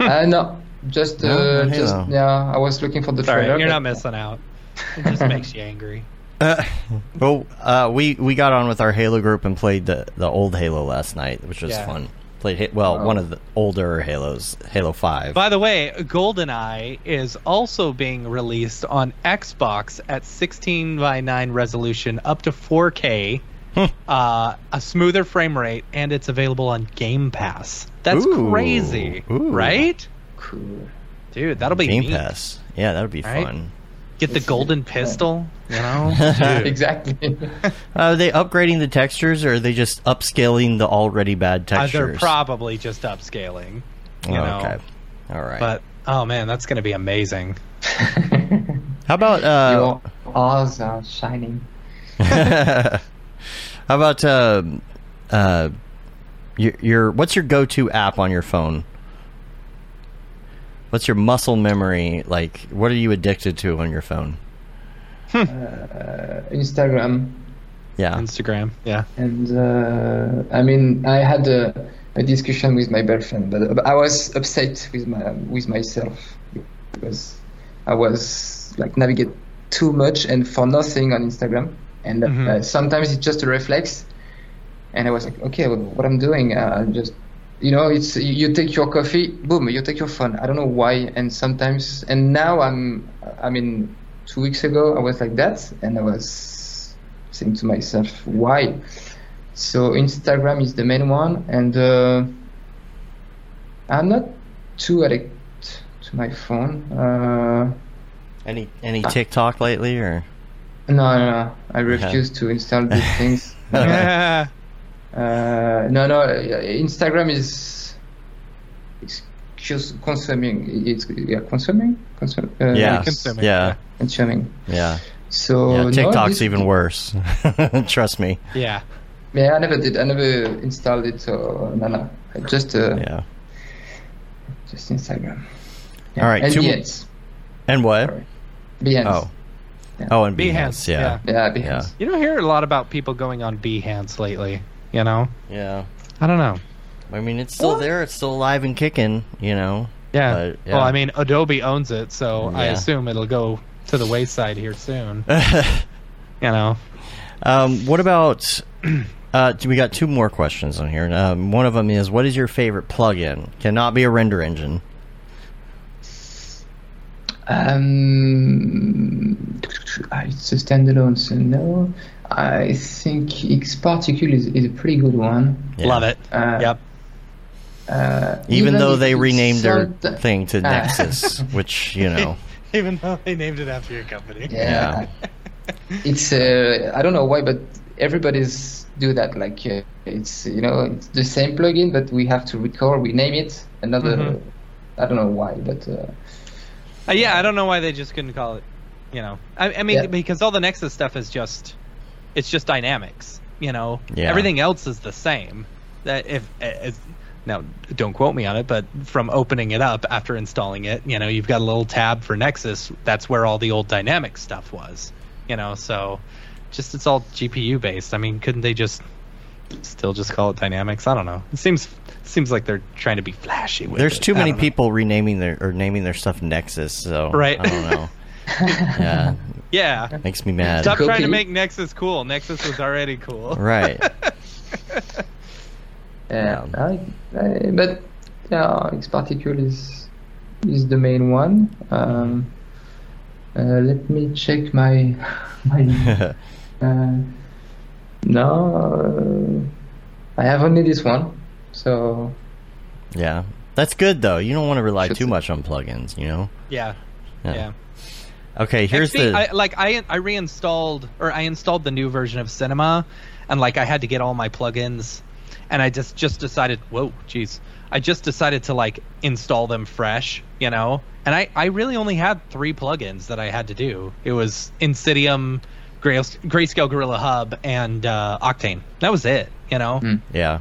uh, no, just No, uh, no just Halo. yeah. I was looking for the Sorry, trailer. you're but- not missing out. It just makes you angry. Uh, well, uh, we we got on with our Halo group and played the the old Halo last night, which was Yeah. fun. Played Ha- well Wow. one of the older Halos, Halo Five. By the way, GoldenEye is also being released on Xbox at 16 by 9 resolution, up to 4K, uh, a smoother frame rate, and it's available on Game Pass. That's Ooh. crazy, Ooh. right? Cool. Dude, that'll be Game neat. Pass. Yeah, that would be Right? fun. Get the golden pistol, you know? Exactly. Uh, are they upgrading the textures, or are they just upscaling the already bad Uh, textures? they're probably just upscaling, you Oh, know. okay. All right. But oh man, that's going to be amazing. How about uh, Your eyes are shining. how about uh, uh, your, your what's your go-to app on your phone? What's your muscle memory like? What are you addicted to on your phone? Instagram. Yeah, Instagram. Yeah. And uh, I mean, I had a, a discussion with my girlfriend, but I was upset with my with myself because I was like navigate too much and for nothing on Instagram. And Mhm. uh, sometimes it's just a reflex. And I was like, okay, well, what I'm doing, uh, I'm just, you know, it's you you take your coffee, boom, you take your phone. I don't know why. And sometimes, and now I'm, I mean, two weeks ago I was like that, and I was saying to myself, why? So Instagram is the main one, and uh, I'm not too addicted to my phone. Uh, any any TikTok lately or? no, no, no, I refuse to install these things. Yeah. Uh, no, no, uh, Instagram is it's just consuming. It's yeah, consuming, consum, uh, Yeah, consuming, yeah, yeah. consuming. yeah. So yeah TikTok's this- even worse. Trust me. yeah. Yeah, I never did. I never installed it. So no, no, just uh, Yeah. just Instagram. All right, and two- Behance. And what? Sorry. Behance. Oh, Yeah. oh, and Behance, Behance. Yeah, Yeah, Behance. Yeah. You don't hear a lot about people going on Behance lately. You know. yeah. I don't know. I mean, it's still there. It's still alive and kicking. You know. Yeah. But, yeah. Well, I mean, Adobe owns it, so I assume it'll go to the wayside here soon. you know. Um, what about? Uh, we got two more questions on here. Um, one of them is, what is your favorite plugin? Cannot be a render engine. Um, it's a standalone, so no. I think X Particle is, is a pretty good one. Yeah. Love it. Uh, yep. Uh, Even, though they renamed their somet- thing to Ah. Nexus, which you know, Even though they named it after your company. Yeah. it's uh, I don't know why, but everybody's do that. Like uh, it's you know it's the same plugin, but we have to record. We name it another. Mhm. I don't know why, but uh, Uh, yeah, I don't know why they just couldn't call it. You know, I, I mean, Yeah. because all the Nexus stuff is just, it's just dynamics. You know, Yeah. everything else is the same. That if, now don't quote me on it, but from opening it up after installing it, you know, you've got a little tab for Nexus. That's where all the old dynamic stuff was. You know, so just it's all GPU based. I mean, couldn't they just still just call it dynamics? I don't know. It seems seems like they're trying to be flashy. With there's it. too many people renaming their or naming their stuff Nexus. So Right. I don't know. yeah, Yeah. makes me mad. Stop trying to make Nexus cool. Nexus was already cool. Right. yeah. I, I, but yeah, X Particle is is the main one. Um, uh, let me check my my. Uh, no, uh, I have only this one. So yeah, that's good though. You don't want to rely Should too much on plugins. You know. Yeah. Yeah. Yeah. Okay, here's XP, the. I, like I I reinstalled or I installed the new version of Cinema, and like I had to get all my plugins, and I just just decided, whoa, jeez, I just decided to like install them fresh, you know. And I I really only had three plugins that I had to do. It was Insydium, Grays- Grayscale Gorilla Hub, and uh, Octane. That was it, you know. Hmm. Yeah.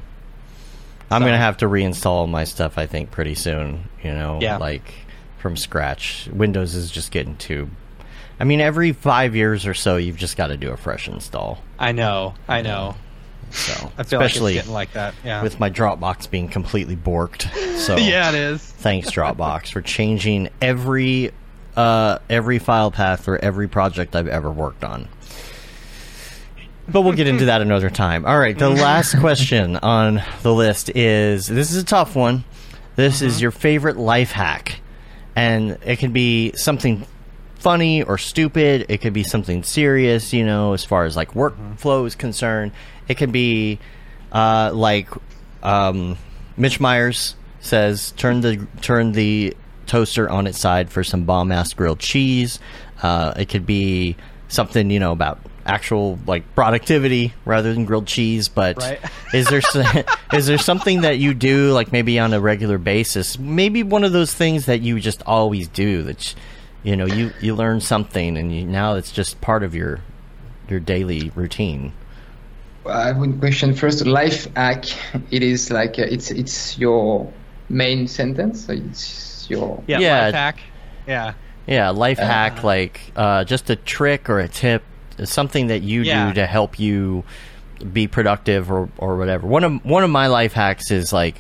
I'm So- gonna have to reinstall my stuff. I think pretty soon. You know, Yeah. like from scratch. Windows is just getting too. I mean, every five years or so, you've just got to do a fresh install. I know, I know. So, I feel especially like like that. Yeah. with my Dropbox being completely borked. So yeah, it is. thanks Dropbox for changing every uh, every file path for every project I've ever worked on. But we'll get into that another time. All right, the last question on the list is this is a tough one. This is your favorite life hack. And it can be something funny or stupid. It could be something serious, you know, as far as like workflow is concerned. It can be uh, like um, Mitch Myers says, turn the turn the toaster on its side for some bomb ass grilled cheese. Uh, it could be something you know about actual like productivity rather than grilled cheese. But Right. is there s- is there something that you do like maybe on a regular basis? Maybe one of those things that you just always do that you know you you learn something, and you, now it's just part of your your daily routine. I would question first life hack. It is like uh, it's it's your main sentence. So it's your Yeah, Yeah. life hack. Yeah. Yeah, life hack like uh, just a trick or a tip, something that you Yeah. do to help you be productive or, or whatever. One of one of my life hacks is like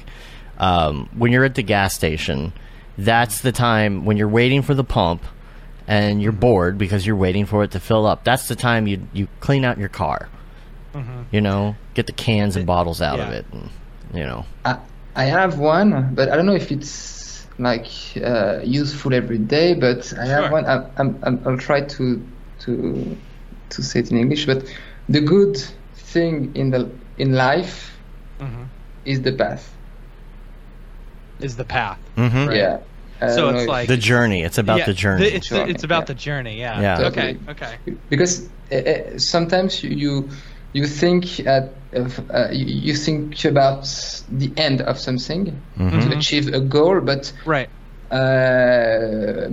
um, when you're at the gas station. That's the time when you're waiting for the pump and you're bored because you're waiting for it to fill up. That's the time you you clean out your car. You know, get the cans and bottles out of it. And, you know, I, I have one, but I don't know if it's like uh, useful every day. But I have Sure. one. I, I'm, I'm, I'll try to to to say it in English. But the good thing in the in life Mhm. is the path. Is the path. Mhm. Yeah. I So it's like the journey. It's about Yeah, the journey. It's Journey, it's about yeah. the journey. Yeah. Yeah. Okay. Totally. Okay. because uh, uh, sometimes you you, you think at uh, you, you think about the end of something Mm-hmm. to achieve a goal, but Right. uh,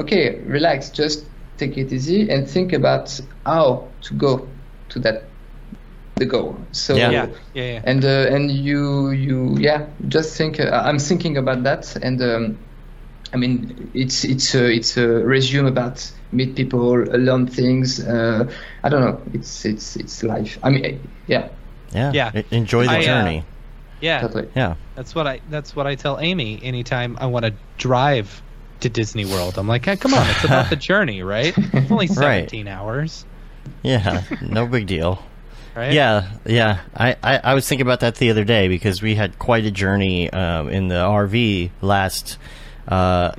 okay, relax, just take it easy and think about how to go to that the goal. So Yeah. Yeah. Yeah. Yeah. and uh, and you you yeah just think uh, I'm thinking about that and um, I mean it's it's a, it's a resume about meet people uh, learn things uh, I don't know it's it's it's life I mean yeah yeah. Yeah. Enjoy the I, uh, journey. yeah. totally yeah. That's what I that's what I tell Amy anytime I want to drive to Disney World. I'm like, hey, come on, it's about the journey, right? It's only 17 hours, Yeah. No big deal. right? Yeah, yeah. I, I, I was thinking about that the other day because we had quite a journey um, in the RV last uh,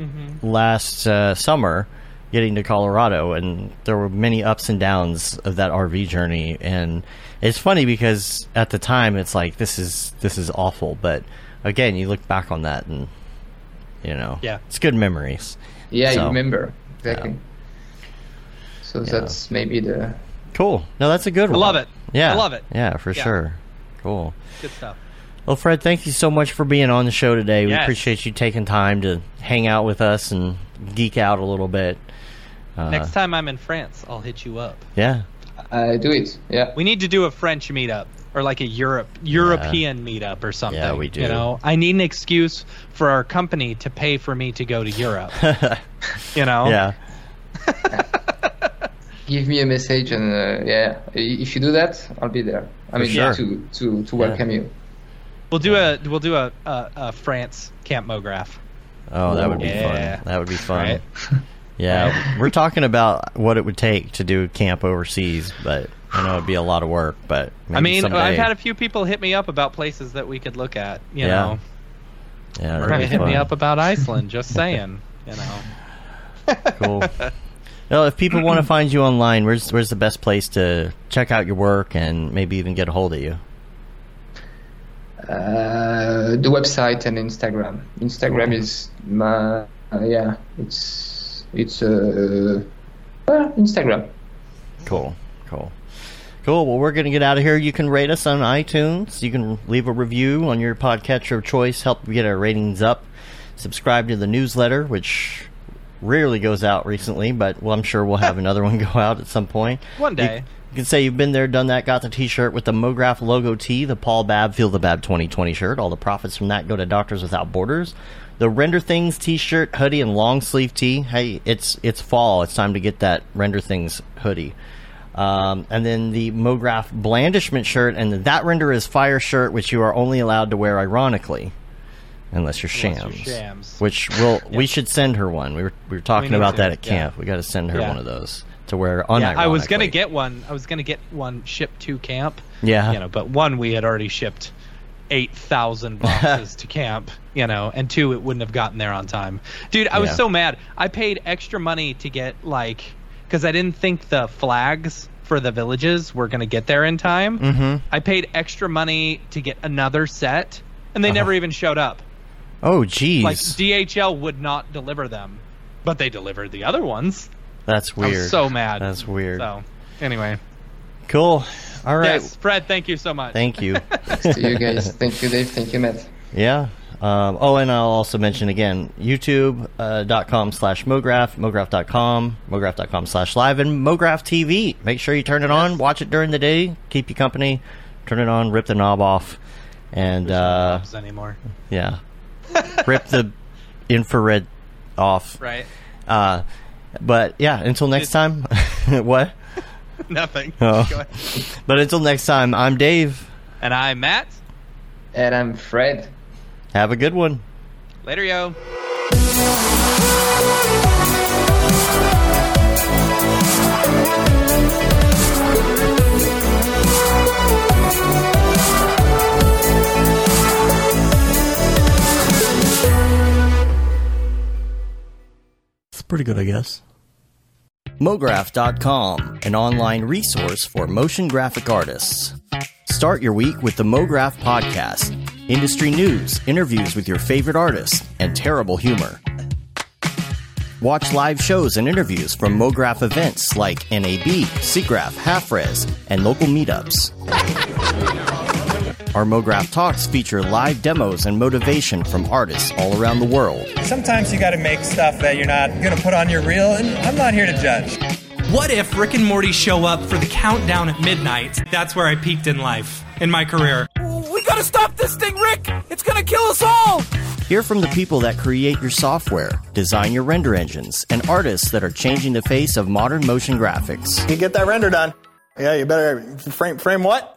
last uh, summer, getting to Colorado, and there were many ups and downs of that RV journey. And it's funny because at the time it's like this is this is awful, but again, you look back on that and you know, Yeah. it's good memories. yeah So, you remember exactly so that's maybe the Cool. No, that's a good one. I love it. Yeah, I love it. Yeah, for Yeah. sure. Cool. Good stuff. Well, Fred, thank you so much for being on the show today. We appreciate you taking time to hang out with us and geek out a little bit. Uh, Next time I'm in France, I'll hit you up. yeah, I do it yeah We need to do a French meetup or like a Europe European meetup or something. Yeah, we do. You know, I need an excuse for our company to pay for me to go to Europe. you know. yeah, give me a message and uh, yeah if you do that I'll be there I mean sure. to to to welcome you We'll do a we'll do a, a, a France Camp Mograph. Oh, that would be Yeah. fun. That would be fun. Right. Yeah, we're talking about what it would take to do camp overseas, but I know it'd be a lot of work. But maybe I mean, someday. I've had a few people hit me up about places that we could look at. You Yeah. know, yeah, that'd trying be to hit me up about Iceland. Just saying. You know. Cool. Well, if people want to find you online, where's where's the best place to check out your work and maybe even get a hold of you? Uh, the website and Instagram. Instagram is my uh, yeah. It's it's uh, well, Instagram. Cool, cool. Well, we're gonna get out of here. You can rate us on iTunes. You can leave a review on your podcatcher of choice. Help get our ratings up. Subscribe to the newsletter, which rarely goes out recently, but well, I'm sure we'll have another one go out at some point. One You- day. You can say you've been there, done that, got the T-shirt with the MoGraph logo tee, the Paul Babb Feel the Babb 2020 shirt. All the profits from that go to Doctors Without Borders. The Render Things T-shirt, hoodie, and long sleeve tee. Hey, it's it's fall. It's time to get that Render Things hoodie. Um, and then the MoGraph Blandishment shirt and the That Render is Fire shirt, which you are only allowed to wear ironically, unless you're Unless shams. you're shams. Which will we should send her one. We were we were talking need about to, that at yeah. camp. We got to send her Yeah. one of those to wear unironically. Yeah, I was gonna get one. I was gonna get one shipped to camp. Yeah. You know, but one we had already shipped eight thousand boxes to camp. You know, and two it wouldn't have gotten there on time. Dude, I was so mad. I paid extra money to get like because I didn't think the flags for the villages were gonna get there in time. Mhm. I paid extra money to get another set, and they Uh-huh. never even showed up. Oh, geez. Like DHL would not deliver them, but they delivered the other ones. That's I weird. so mad. That's weird. So, anyway, Cool. All right. yes, Fred, thank you so much. Thank you. to you guys. Thank you, Dave. Thank you, Matt. yeah. Um, oh, and I'll also mention again youtube.com slash MoGraph, MoGraph.com, MoGraph.com slash live, and MoGraph TV. Make sure you turn it on, watch it during the day, keep you company, turn it on, rip the knob off, and uh, Knobs anymore. yeah, rip the infrared off. Right. Uh, but yeah, until next time, what? Nothing. Oh. But until next time, I'm Dave. And I'm Matt. And I'm Fred. Have a good one. Later, yo. It's pretty good, I guess. MoGraph.com, an online resource for motion graphic artists. Start your week with the MoGraph Podcast industry news, interviews with your favorite artists, and terrible humor. Watch live shows and interviews from MoGraph events like NAB, SIGGRAPH, HalfRes, and local meetups. Our MoGraph Talks feature live demos and motivation from artists all around the world. Sometimes you gotta make stuff that you're not gonna put on your reel, and I'm not here to judge. What if Rick and Morty show up for the countdown at midnight? That's where I peaked in life, in my career. We gotta stop this thing, Rick! It's gonna kill us all! Hear from the people that create your software, design your render engines, and artists that are changing the face of modern motion graphics. You get that render done. Yeah, you better frame frame what?